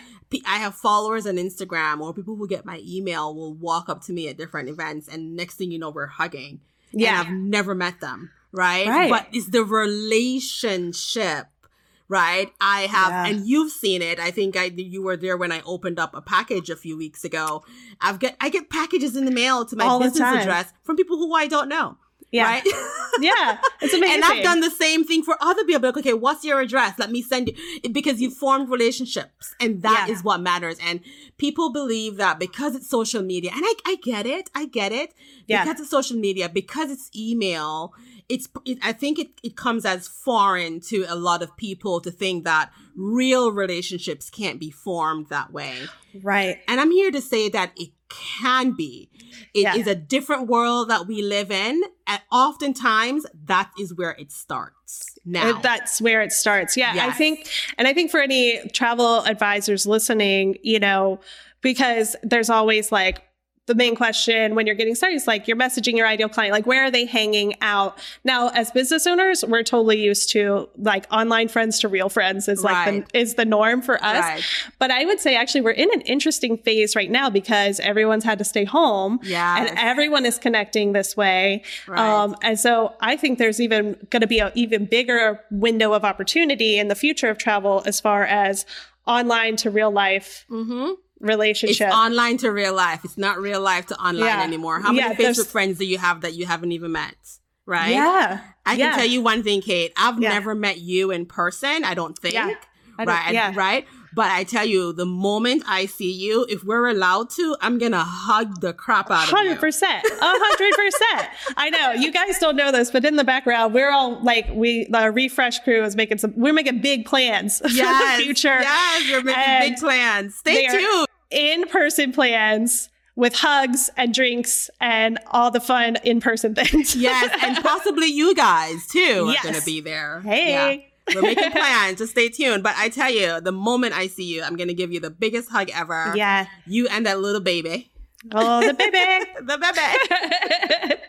i have followers on instagram or people who get my email will walk up to me at different events and next thing you know we're hugging. Yeah. and i've never met them right, Right. but it's the relationship right? I have Yeah. and you've seen it. I think i you were there when i opened up a package a few weeks ago. I've get i get packages in the mail to my All business address from people who i don't know Yeah. right (laughs) Yeah. It's amazing. and i've done the same thing for other people like okay what's your address let me send you because you formed relationships and that is Yeah. what matters and people believe that because it's social media and i, I get it i get it Yeah. because it's social media because it's email it's it, i think it, it comes as foreign to a lot of people to think that real relationships can't be formed that way right. and i'm here to say that it can be It is Yeah. a different world that we live in and oftentimes that is where it starts now that's where it starts. Yeah. I think, and I think for any travel advisors listening, you know, because there's always like, the main question when you're getting started is like you're messaging your ideal client like where are they hanging out now as business owners we're totally used to like online friends to real friends is like Right. the, is the norm for us Right. but i would say actually we're in an interesting phase right now because everyone's had to stay home Yes. and everyone is connecting this way Right. um, and so I think there's even going to be an even bigger window of opportunity in the future of travel as far as online to real life mm-hmm. It's online to real life. It's not real life to online Yeah. anymore. How many facebook friends do you have that you haven't even met right? Yeah. i can tell you one thing kate. I've never met you in person i don't think Yeah. I don't- right? yeah. right but i tell you the moment i see you if we're allowed to i'm gonna hug the crap out of you Hundred percent, a hundred percent. I know you guys don't know this, but in the background, we're all like we the refresh crew is making some. We're making big plans (laughs) for the future. yes we're making And big plans stay tuned In-person plans with hugs and drinks and all the fun in-person things. yes and (laughs) possibly you guys too Yes. are gonna be there Hey. Yeah. We're making (laughs) plans, so stay tuned. But I tell you, the moment I see you, I'm gonna give you the biggest hug ever. Yeah. You and that little baby. Oh, the baby. (laughs) The baby. (laughs)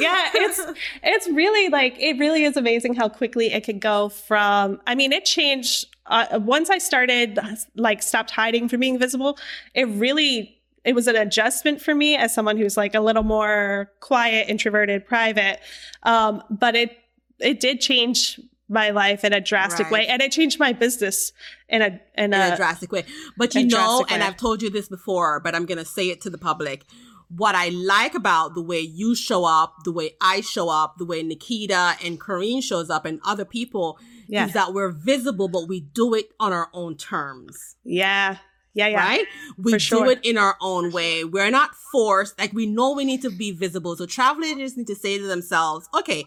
yeah, it's it's really like it really is amazing how quickly it could go from. I mean, it changed uh, once I started like stopped hiding from being visible. It really it was an adjustment for me as someone who's like a little more quiet, introverted, private. Um, but it it did change my life in a drastic Right. way, and it changed my business in a in in a, a drastic way. But you know, and way. I've told you this before, but I'm gonna say it to the public. What I like about the way you show up, the way I show up, the way Nikita and Corrine shows up, and other people, Yeah. is that we're visible, but we do it on our own terms. yeah yeah yeah right? We For do sure. it in our own way. We're not forced. Like we know we need to be visible. So travel agents need to say to themselves, okay,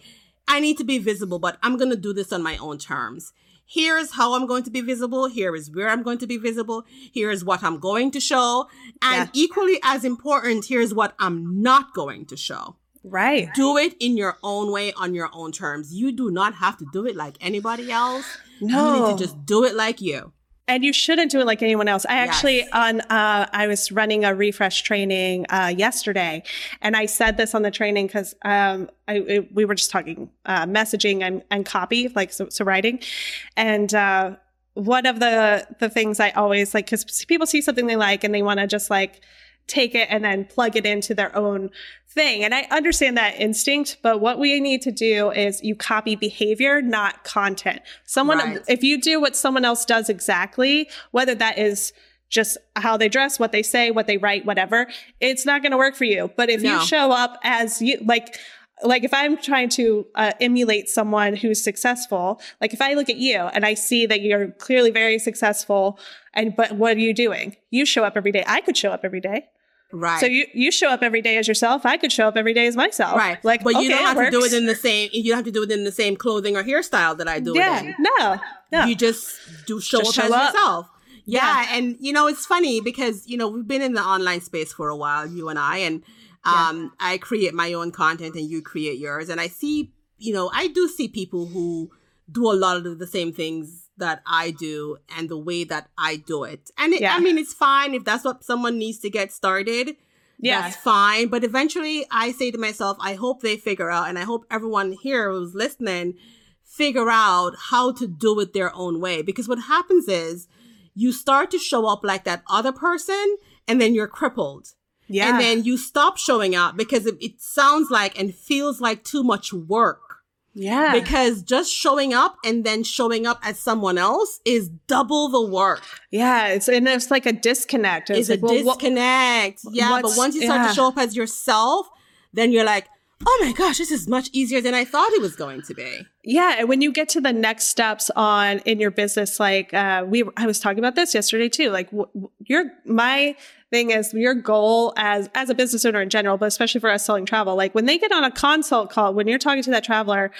I need to be visible, but I'm going to do this on my own terms. Here's how I'm going to be visible. Here is where I'm going to be visible. Here is what I'm going to show. And Yeah. equally as important, here's what I'm not going to show. Right. Do it in your own way on your own terms. You do not have to do it like anybody else. You No. need to just do it like you. And you shouldn't do it like anyone else. I actually Yes. on uh, I was running a refresh training uh, yesterday, and I said this on the training because um, we were just talking uh, messaging and, and copy, like so, so writing, and uh, one of the the things I always like because people see something they like and they want to just like take it and then plug it into their own thing. And I understand that instinct, but what we need to do is you copy behavior, not content. Someone, Right. if you do what someone else does exactly, whether that is just how they dress, what they say, what they write, whatever, it's not going to work for you. But if No. you show up as you, like, like if I'm trying to uh, emulate someone who's successful, like if I look at you and I see that you're clearly very successful, and but what are you doing? You show up every day. I could show up every day. Right. So you you show up every day as yourself. I could show up every day as myself. right. Like, but you okay, don't have to do it in the same, you don't have to do it in the same clothing or hairstyle that I do yeah. it in. No. No. You just do show Just up show as up. yourself. Yeah, Yeah. and you know it's funny because you know we've been in the online space for a while, you and I, and um, I create my own content and you create yours, and I see, you know, I do see people who do a lot of the same things that I do and the way that I do it, and it, Yeah. I mean it's fine if that's what someone needs to get started. yeah. That's fine. But eventually I say to myself, I hope they figure out, and I hope everyone here who's listening figure out how to do it their own way. Because what happens is you start to show up like that other person and then you're crippled. Yeah. And then you stop showing up because it, it sounds like and feels like too much work. Yeah. Because just showing up and then showing up as someone else is double the work. yeah. It's and it's like a disconnect. It's like, a well, what- disconnect. yeah, but once you start yeah. to show up as yourself, then you're like, oh my gosh, this is much easier than I thought it was going to be. Yeah, and when you get to the next steps on in your business, like uh, we, I was talking about this yesterday too. Like w- your my thing is your goal as as a business owner in general, but especially for us selling travel. Like when they get on a consult call, when you're talking to that traveler,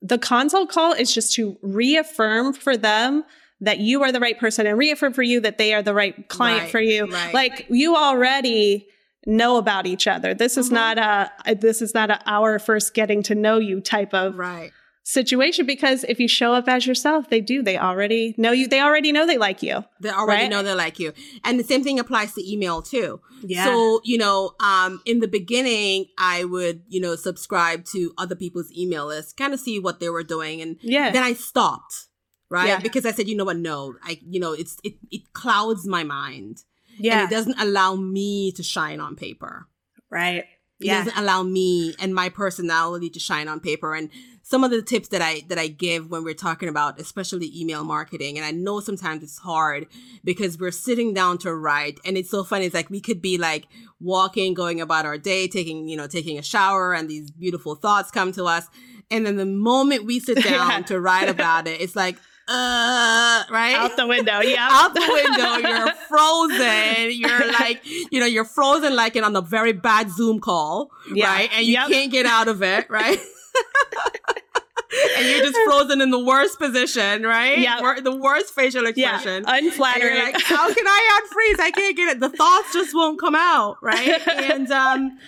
the consult call is just to reaffirm for them that you are the right person and reaffirm for you that they are the right client Right, for you. right. Like you already know about each other. This is Mhm. not a this is not a our first getting to know you type of Right. Situation because if you show up as yourself, they do. They already know you. They already know they like you. They already Right? know they like you. And the same thing applies to email too. Yeah. So, you know, um, in the beginning, I would, you know, subscribe to other people's email lists, kind of see what they were doing. And Yeah. then I stopped, right? Yeah. Because I said, you know what? No, I, you know, it's, it, it clouds my mind. yeah. And it doesn't allow me to shine on paper. right. It Yeah. doesn't allow me and my personality to shine on paper. And some of the tips that I that I give when we're talking about, especially email marketing, and I know sometimes it's hard because we're sitting down to write, and it's so funny. It's like we could be like walking, going about our day, taking you know taking a shower, and these beautiful thoughts come to us, and then the moment we sit (laughs) down to write about it, it's like, uh, right Out the window. Yeah. (laughs) out the window. You're frozen. You're (laughs) like, you know, you're frozen like in on a very bad Zoom call, Yeah. right? And you Yep. can't get out of it, right? (laughs) and you're just frozen in the worst position, right? Wor- the worst facial yeah. expression. And Unflattering. you're like, how can I unfreeze? I can't get it. The thoughts just won't come out, right? and um,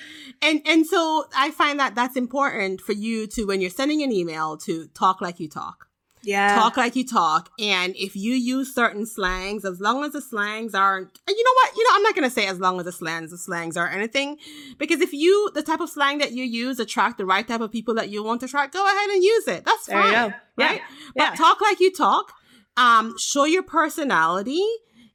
and and so I find that that's important for you to when you're sending an email to talk like you talk yeah. talk like you talk. And if you use certain slangs, as long as the slangs aren't, you know what? You know, I'm not going to say as long as the slangs, the slangs are anything, because if you, the type of slang that you use attract the right type of people that you want to attract, go ahead and use it. That's There fine. go. Yeah. Right? But Yeah. talk like you talk. Um, show your personality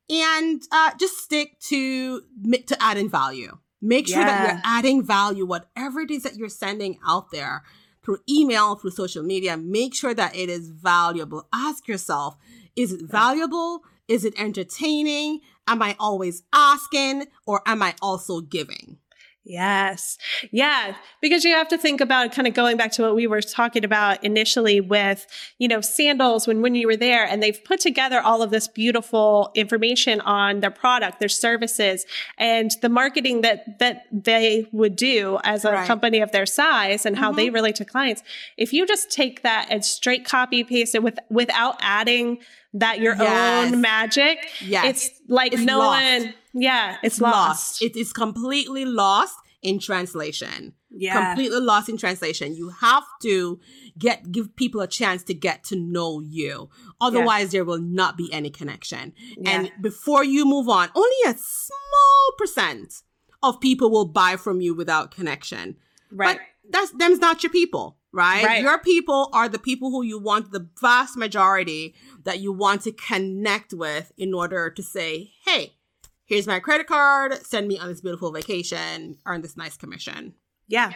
and, uh, just stick to, to adding value. Make sure that you're adding value, whatever it is that you're sending out there through email, through social media, make sure that it is valuable. Ask yourself, is it valuable? Is it entertaining? Am I always asking or am I also giving? Yes. Yeah. Because you have to think about kind of going back to what we were talking about initially with, you know, sandals when, when you were there and they've put together all of this beautiful information on their product, their services and the marketing that, that they would do as a right. company of their size and how mm-hmm. they relate to clients. If you just take that and straight copy paste it with, without adding that your yes. own magic, yes. it's like it's no lost. one yeah, it's, lost. lost. It is completely lost in translation. Yeah. Completely lost in translation. You have to get give people a chance to get to know you. Otherwise, yeah. there will not be any connection. Yeah. And before you move on, only a small percent of people will buy from you without connection. Right. But that's them's not your people, right? right? Your people are the people who you want the vast majority that you want to connect with in order to say, hey, here's my credit card, send me on this beautiful vacation, earn this nice commission. Yeah.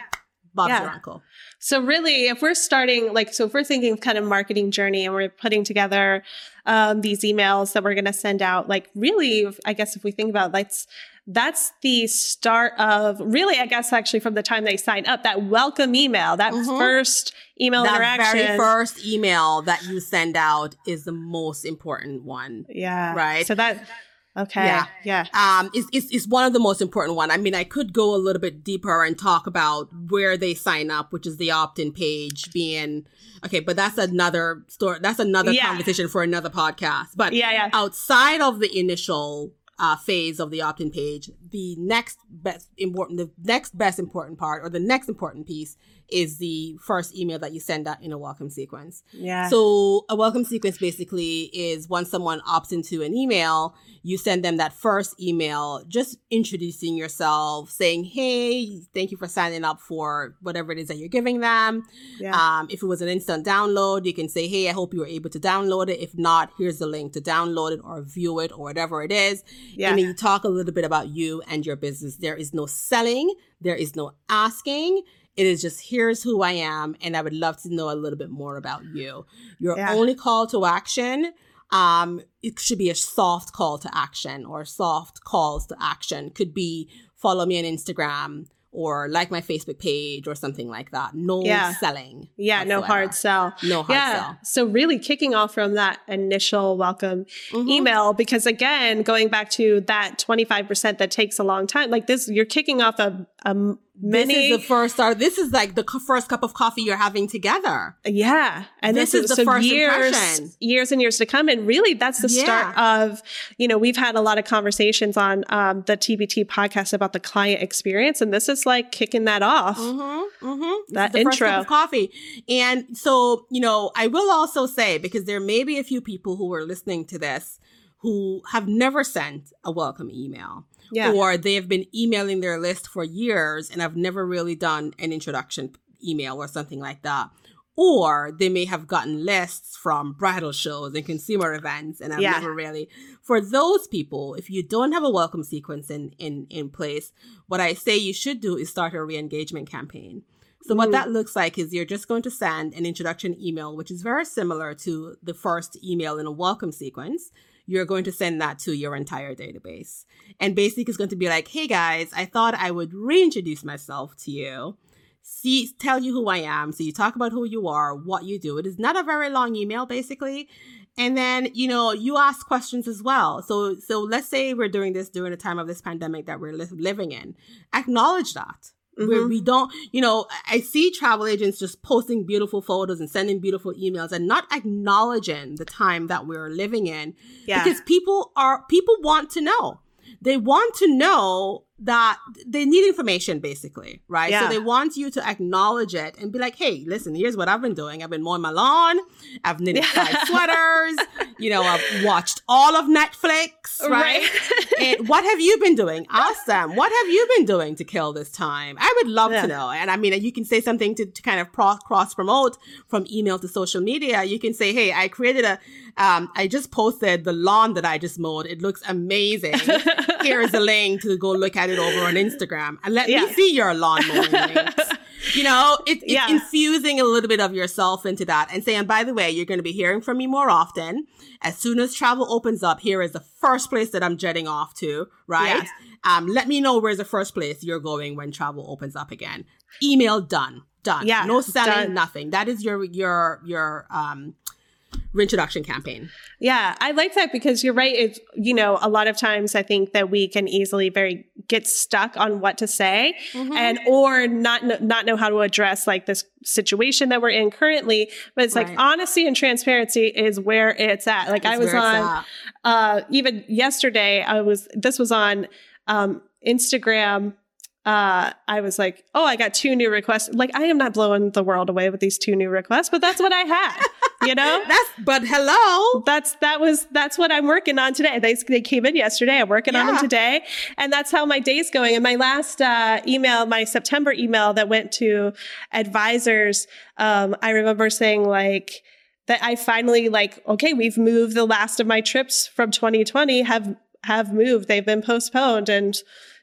Bob's yeah. your uncle. So really, if we're starting, like, so if we're thinking kind of marketing journey and we're putting together um, these emails that we're going to send out, like really, I guess if we think about that's, that's the start of really, I guess actually from the time they sign up, that welcome email, that mm-hmm. first email that interaction. very first email that you send out is the most important one. Yeah. Right. So that, Okay. Yeah. Yeah. Um, is, is, is one of the most important one. I mean, I could go a little bit deeper and talk about where they sign up, which is the opt-in page being, okay, but that's another story. That's another yeah. conversation for another podcast. But yeah, yeah. outside of the initial uh, phase of the opt-in page, the next best important, the next best important part or the next important piece is the first email that you send out in a welcome sequence. Yeah. So a welcome sequence basically is once someone opts into an email, you send them that first email, just introducing yourself, saying, Hey, thank you for signing up for whatever it is that you're giving them. Yeah. Um, if it was an instant download, you can say, Hey, I hope you were able to download it. If not, here's the link to download it or view it or whatever it is. Yeah. And then you talk a little bit about you and your business. There is no selling. There is no asking it is just here's who I am, and I would love to know a little bit more about you. Your yeah. only call to action, um, it should be a soft call to action or soft calls to action. Could be follow me on Instagram or like my Facebook page or something like that. No yeah. selling. Yeah, whatsoever. no hard sell. No hard yeah. sell. So really kicking off from that initial welcome mm-hmm. email because again, going back to that 25% that takes a long time, like this, you're kicking off a, a many this is the first start this is like the first cup of coffee you're having together. Yeah. And this, this is, is, the so first years impression. years and years to come. And really that's the yeah. start of you know we've had a lot of conversations on um, the TPT podcast about the client experience. And this is like kicking that off. Mm-hmm, mm-hmm. that intro. of coffee. And so you know i will also say because there may be a few people who are listening to this who have never sent a welcome email yeah. Or they've been emailing their list for years and I've never really done an introduction email or something like that. Or they may have gotten lists from bridal shows and consumer events and I've yeah. never really. For those people, if you don't have a welcome sequence in, in, in place, what I say you should do is start a re engagement campaign. So, mm. what that looks like is you're just going to send an introduction email, which is very similar to the first email in a welcome sequence you're going to send that to your entire database. And Basic is going to be like, hey guys, I thought I would reintroduce myself to you. See, tell you who I am. So you talk about who you are, what you do. It is not a very long email, basically. And then, you know, you ask questions as well. So, so let's say we're doing this during the time of this pandemic that we're li- living in. Acknowledge that mm-hmm. where we don't, you know, I see travel agents just posting beautiful photos and sending beautiful emails and not acknowledging the time that we're living in. Yeah. Because people are, people want to know. They want to know that they need information basically, right? Yeah. So they want you to acknowledge it and be like, hey, listen, here's what I've been doing. I've been mowing my lawn. I've knitted five sweaters. You know, I've watched all of Netflix, right? right. what have you been doing? Ask them, what have you been doing to kill this time? I would love yeah. to know. And I mean, you can say something to, to kind of cross promote from email to social media. You can say, hey, I created a, um, I just posted the lawn that I just mowed. It looks amazing. (laughs) Here is a link to go look at it over on Instagram and let yeah. me see your lawn mowing (laughs) links. you know, it, it's yeah. infusing a little bit of yourself into that and saying, by the way, you're going to be hearing from me more often. As soon as travel opens up, here is the first place that I'm jetting off to, right? Um, let me know where's the first place you're going when travel opens up again. Email done. Done. Yeah. No selling, done. nothing. That is your, your, your, um, reintroduction campaign. Yeah, I like that because you're right. It's, you know, a lot of times I think that we can easily very get stuck on what to say mm-hmm. and or not not know how to address like this situation that we're in currently. But it's right. like honesty and transparency is where it's at. Like it's I was on uh even yesterday I was this was on um Instagram uh, I was like, oh, I got two new requests. Like, I am not blowing the world away with these two new requests, but that's what I had, you know? (laughs) that's, but hello. That's, that was, that's what I'm working on today. They, they came in yesterday. I'm working yeah. on them today. And that's how my day's going. And my last, uh, email, my September email that went to advisors, um, I remember saying like, that I finally like, okay, we've moved the last of my trips from 2020 have, have moved. They've been postponed and,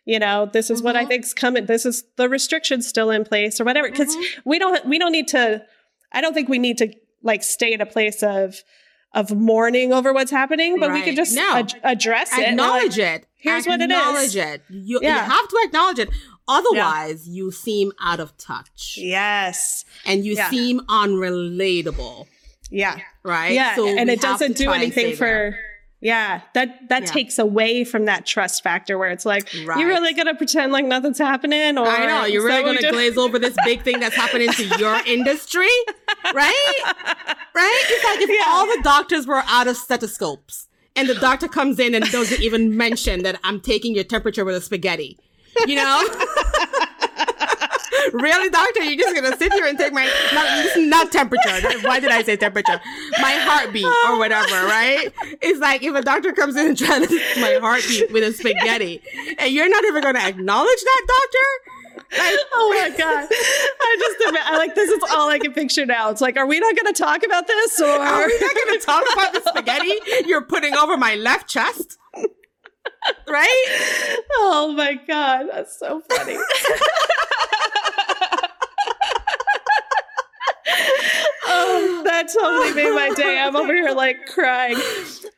you know this is mm-hmm. what i mm-hmm. think's coming this is the restrictions still in place or whatever because mm-hmm. we don't we don't need to i don't think we need to like stay in a place of of mourning over what's happening but right. we can just no. ad- address it acknowledge like, it here's acknowledge what it is Acknowledge it you, yeah. you have to acknowledge it otherwise yeah. you seem out of touch yes and you yeah. seem unrelatable yeah right yeah so and it doesn't do anything for there yeah, that that yeah. takes away from that trust factor where it's like right. you're really gonna pretend like nothing's happening, or I know you're really gonna glaze over this big thing that's happening to your (laughs) industry, right? Right? It's like if yeah. all the doctors were out of stethoscopes and the doctor comes in and doesn't even mention that I'm taking your temperature with a spaghetti, you know? (laughs) really, doctor? You're just gonna sit here and take my not, not temperature. Why did I say temperature? My heartbeat or whatever, right? It's like if a doctor comes in and tries to my heartbeat with a spaghetti, and you're not even gonna acknowledge that, doctor. Like, oh my god! I just I like this is all I can picture now. It's like, are we not going to talk about this, or are we not going to talk about the spaghetti you're putting over my left chest? right? Oh my god, that's so funny. (laughs) oh, that totally made my day. I'm over here like crying.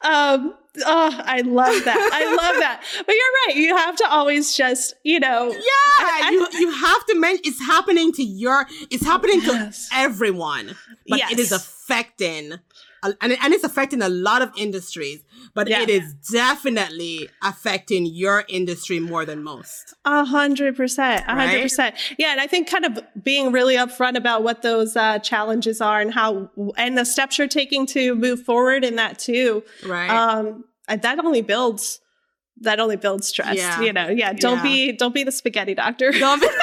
Um, oh, I love that. I love that. But you're right. You have to always just, you know. Yeah, I, you you have to mention it's happening to your. It's happening yes. to everyone, but yes. it is affecting and, and it's affecting a lot of industries, but yeah. it is definitely affecting your industry more than most. A hundred percent, a hundred percent. Yeah, and I think kind of being really upfront about what those uh, challenges are and how and the steps you're taking to move forward in that too. Right. Um, that only builds that only builds trust. Yeah. You know, yeah. Don't yeah. be don't be the spaghetti doctor. Don't be- (laughs)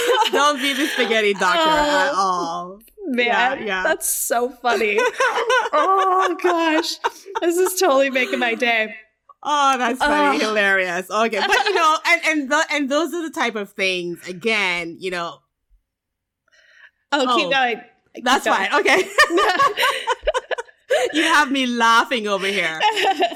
(laughs) Don't be the spaghetti doctor at all. Man, yeah, yeah. that's so funny. (laughs) oh gosh. This is totally making my day. Oh, that's funny, oh. hilarious. Okay, but you know, and and the, and those are the type of things. Again, you know. Oh, oh keep going. Keep that's going. fine. Okay. (laughs) you have me laughing over here.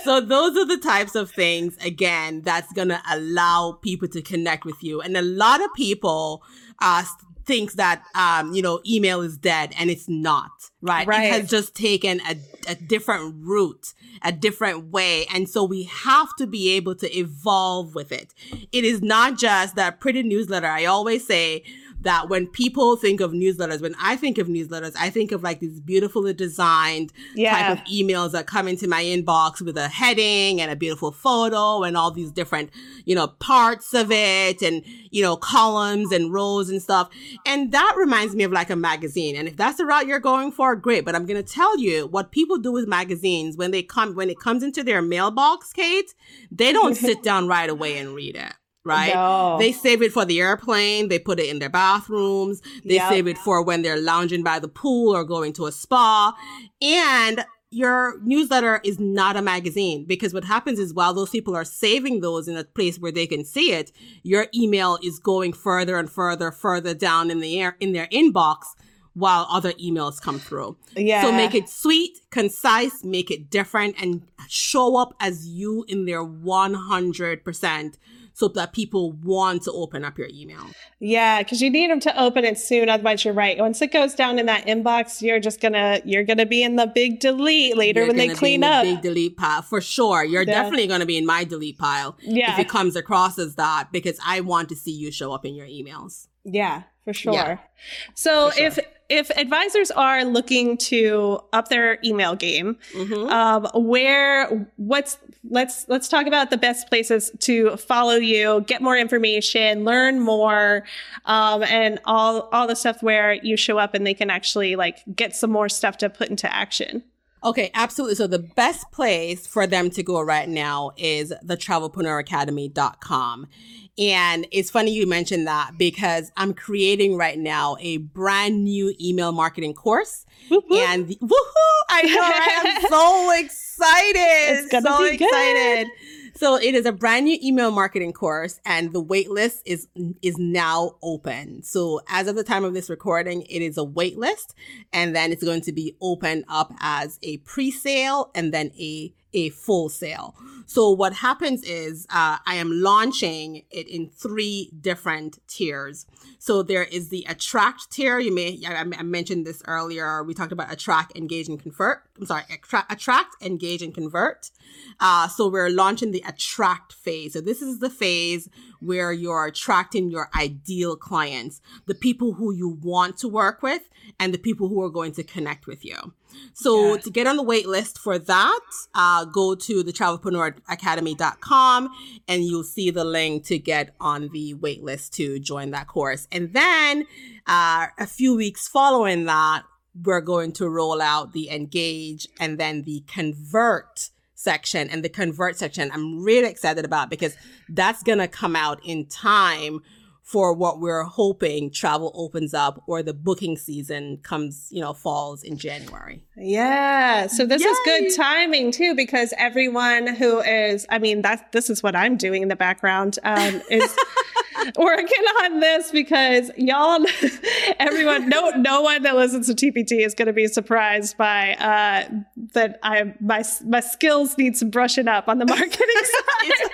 So those are the types of things again that's going to allow people to connect with you. And a lot of people uh thinks that um you know email is dead and it's not, right? right. It has just taken a a different route, a different way. And so we have to be able to evolve with it. It is not just that pretty newsletter. I always say that when people think of newsletters, when I think of newsletters, I think of like these beautifully designed yeah. type of emails that come into my inbox with a heading and a beautiful photo and all these different, you know, parts of it and, you know, columns and rows and stuff. And that reminds me of like a magazine. And if that's the route you're going for, great. But I'm going to tell you what people do with magazines when they come, when it comes into their mailbox, Kate, they don't (laughs) sit down right away and read it right? No. They save it for the airplane. They put it in their bathrooms. They yep. save it for when they're lounging by the pool or going to a spa. And your newsletter is not a magazine because what happens is while those people are saving those in a place where they can see it, your email is going further and further, further down in the air, in their inbox while other emails come through. Yeah. So make it sweet, concise, make it different and show up as you in their 100% so that people want to open up your email. Yeah, because you need them to open it soon. Otherwise, you're right. Once it goes down in that inbox, you're just gonna you're gonna be in the big delete later You're when they gonna be clean in the up. big delete pile for sure. You're Yeah. definitely going to be in my delete pile Yeah. if it comes across as that because I want to see you show up in your emails. Yeah, for sure. Yeah. So For sure. if if advisors are looking to up their email game, Mhm. um, where what's let's let's talk about the best places to follow you, get more information, learn more, um, and all all the stuff where you show up and they can actually like get some more stuff to put into action. Okay, absolutely. So the best place for them to go right now is the travelpreneuracademy.com. And it's funny you mentioned that because I'm creating right now a brand new email marketing course. And the, woohoo! I know, I am (laughs) so excited. It's gonna so be good. excited. So it is a brand new email marketing course and the wait list is is now open. So as of the time of this recording, it is a wait list and then it's going to be open up as a pre-sale and then a a full sale. So what happens is uh, I am launching it in three different tiers. So there is the attract tier. You may I, mentioned this earlier. We talked about attract, engage, and convert. I'm sorry, attract, attract engage, and convert. Uh, so we're launching the attract phase. So this is the phase where you're attracting your ideal clients, the people who you want to work with, and the people who are going to connect with you. So Yeah. to get on the wait list for that, uh, go to the travelpreneuracademy.com and you'll see the link to get on the wait list to join that course. And then uh, a few weeks following that, we're going to roll out the engage and then the convert section and the convert section I'm really excited about because that's going to come out in time for what we're hoping travel opens up or the booking season comes, you know, falls in January. Yeah. So this is good timing too, because everyone who is, I mean, that's, this is what I'm doing in the background, um, is (laughs) working on this because y'all, (laughs) everyone, no, no one that listens to TPT is going to be surprised by, uh, that I, my, my skills need some brushing up on the marketing (laughs) side.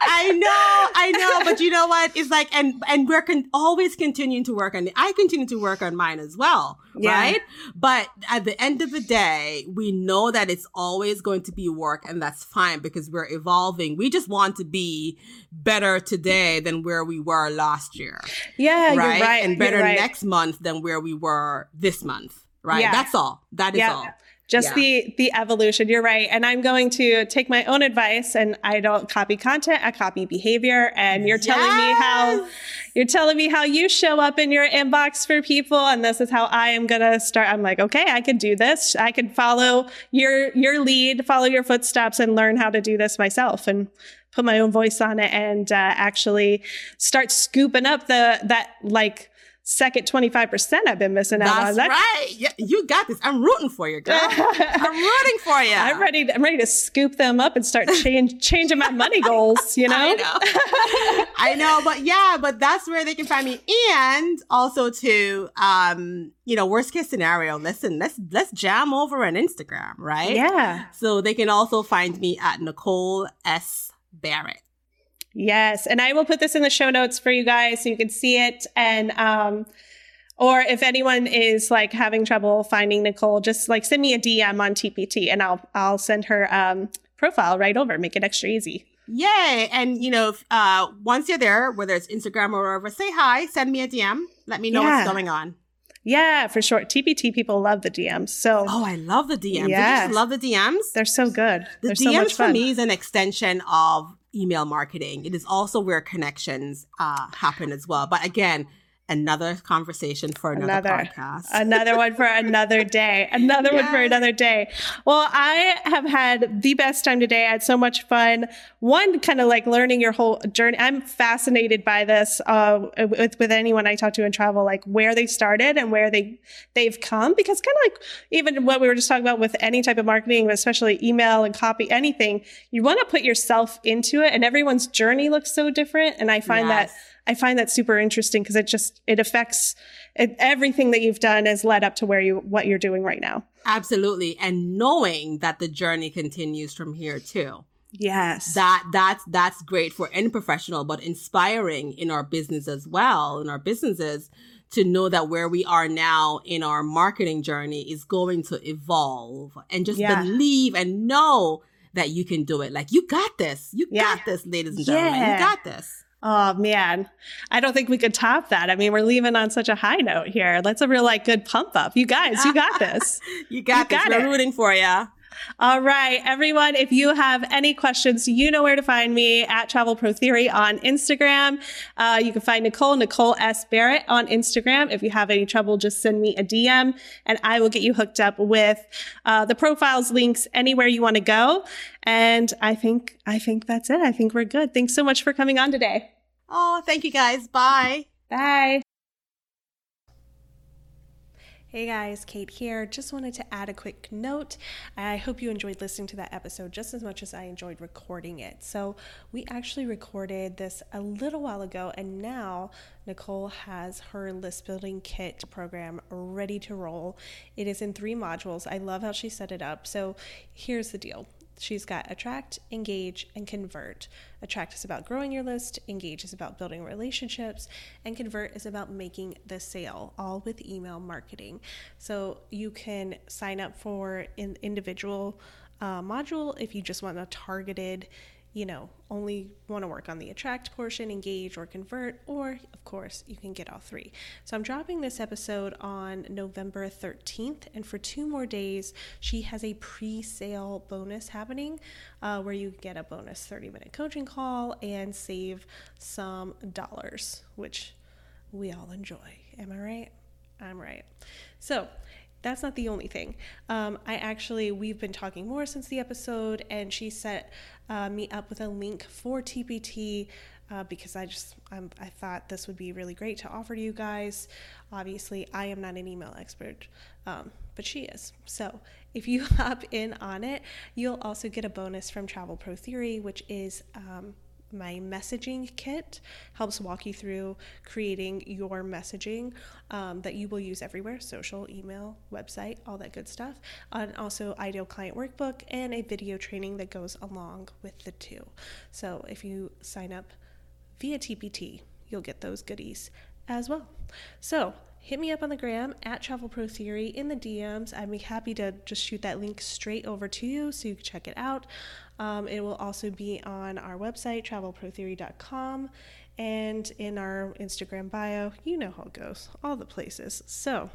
I know, I know, but you know what? It's like, and and we're con- always continuing to work on it. I continue to work on mine as well, Yeah. right? But at the end of the day, we know that it's always going to be work, and that's fine because we're evolving. We just want to be better today than where we were last year, Yeah, right? you're right. And better right. next month than where we were this month, right? Yeah. That's all. That is Yeah. all. just Yeah. the the evolution you're right and i'm going to take my own advice and i don't copy content i copy behavior and you're telling me how you're telling me how you show up in your inbox for people and this is how i am going to start i'm like okay i can do this i can follow your your lead follow your footsteps and learn how to do this myself and put my own voice on it and uh, actually start scooping up the that like second 25% i've been missing out That's on That- right. Yeah, you got this. I'm rooting for you, girl. (laughs) I'm rooting for you. I'm ready. To, I'm ready to scoop them up and start change (laughs) changing my money goals. You know. I know. (laughs) I know, but yeah, but that's where they can find me. And also to um, you know, worst case scenario, listen, let's let's jam over on Instagram, right? Yeah. So they can also find me at Nicole S. Barrett. Yes, and I will put this in the show notes for you guys so you can see it. And um, or if anyone is like having trouble finding Nicole, just like send me a DM on TPT, and I'll I'll send her um profile right over. Make it extra easy. Yay. And you know, uh once you're there, whether it's Instagram or wherever, say hi, send me a DM. Let me know Yeah. what's going on. Yeah, for sure. TPT people love the DMs, so Oh, I love the DMs. Yes. just love the DMs. they're so good. The they're DMs so much for me is an extension of email marketing. It is also where connections uh, happen as well. But again, another conversation for another, Another- podcast. another one for another day. Another one for another day. Well, I have had the best time today. I had so much fun. One, kind of like learning your whole journey. I'm fascinated by this uh, with with anyone I talk to in travel, like where they started and where they they've come. Because kind of like even what we were just talking about with any type of marketing, especially email and copy, anything, you want to put yourself into it. And everyone's journey looks so different. And I find that Yes. I find that super interesting because it just it affects it, everything that you've done has led up to where you what you're doing right now. Absolutely. And knowing that the journey continues from here too. Yes. That that's that's great for any professional, but inspiring in our business as well, in our businesses to know that where we are now in our marketing journey is going to evolve and just yeah. believe and know that you can do it. Like you got this. You yeah. got this, ladies and gentlemen. Yeah. You got this. Oh man, I don't think we could top that. I mean, we're leaving on such a high note here. That's a real like good pump up. You guys, you got this. (laughs) you got you this. Got we're it. rooting for you. All right, everyone, if you have any questions, you know where to find me at Travel Pro Theory on Instagram. Uh, you can find Nicole, Nicole S. Barrett on Instagram. If you have any trouble, just send me a DM and I will get you hooked up with uh, the profiles links anywhere you want to go. And I think, I think that's it. I think we're good. Thanks so much for coming on today. Oh, thank you guys. Bye. Bye. Hey guys, Kate here. Just wanted to add a quick note. I hope you enjoyed listening to that episode just as much as I enjoyed recording it. So, we actually recorded this a little while ago, and now Nicole has her list building kit program ready to roll. It is in three modules. I love how she set it up. So, here's the deal She's got attract, engage, and convert. Attract is about growing your list, engage is about building relationships, and convert is about making the sale, all with email marketing. So you can sign up for an individual uh, module if you just want a targeted you know, only want to work on the attract portion, engage, or convert, or of course, you can get all three. So I'm dropping this episode on November 13th, and for two more days, she has a pre sale bonus happening uh, where you get a bonus 30 minute coaching call and save some dollars, which we all enjoy. Am I right? I'm right. So, that's not the only thing. Um, I actually, we've been talking more since the episode, and she set uh, me up with a link for TPT uh, because I just I'm, i thought this would be really great to offer to you guys. Obviously, I am not an email expert, um, but she is. So if you (laughs) hop in on it, you'll also get a bonus from Travel Pro Theory, which is um, my messaging kit helps walk you through creating your messaging um, that you will use everywhere social email website all that good stuff and also ideal client workbook and a video training that goes along with the two so if you sign up via tpt you'll get those goodies as well so hit me up on the gram at Travel Pro Theory in the DMs. I'd be happy to just shoot that link straight over to you so you can check it out. Um, it will also be on our website, travelprotheory.com, and in our Instagram bio. You know how it goes, all the places. So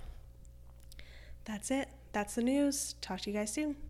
that's it. That's the news. Talk to you guys soon.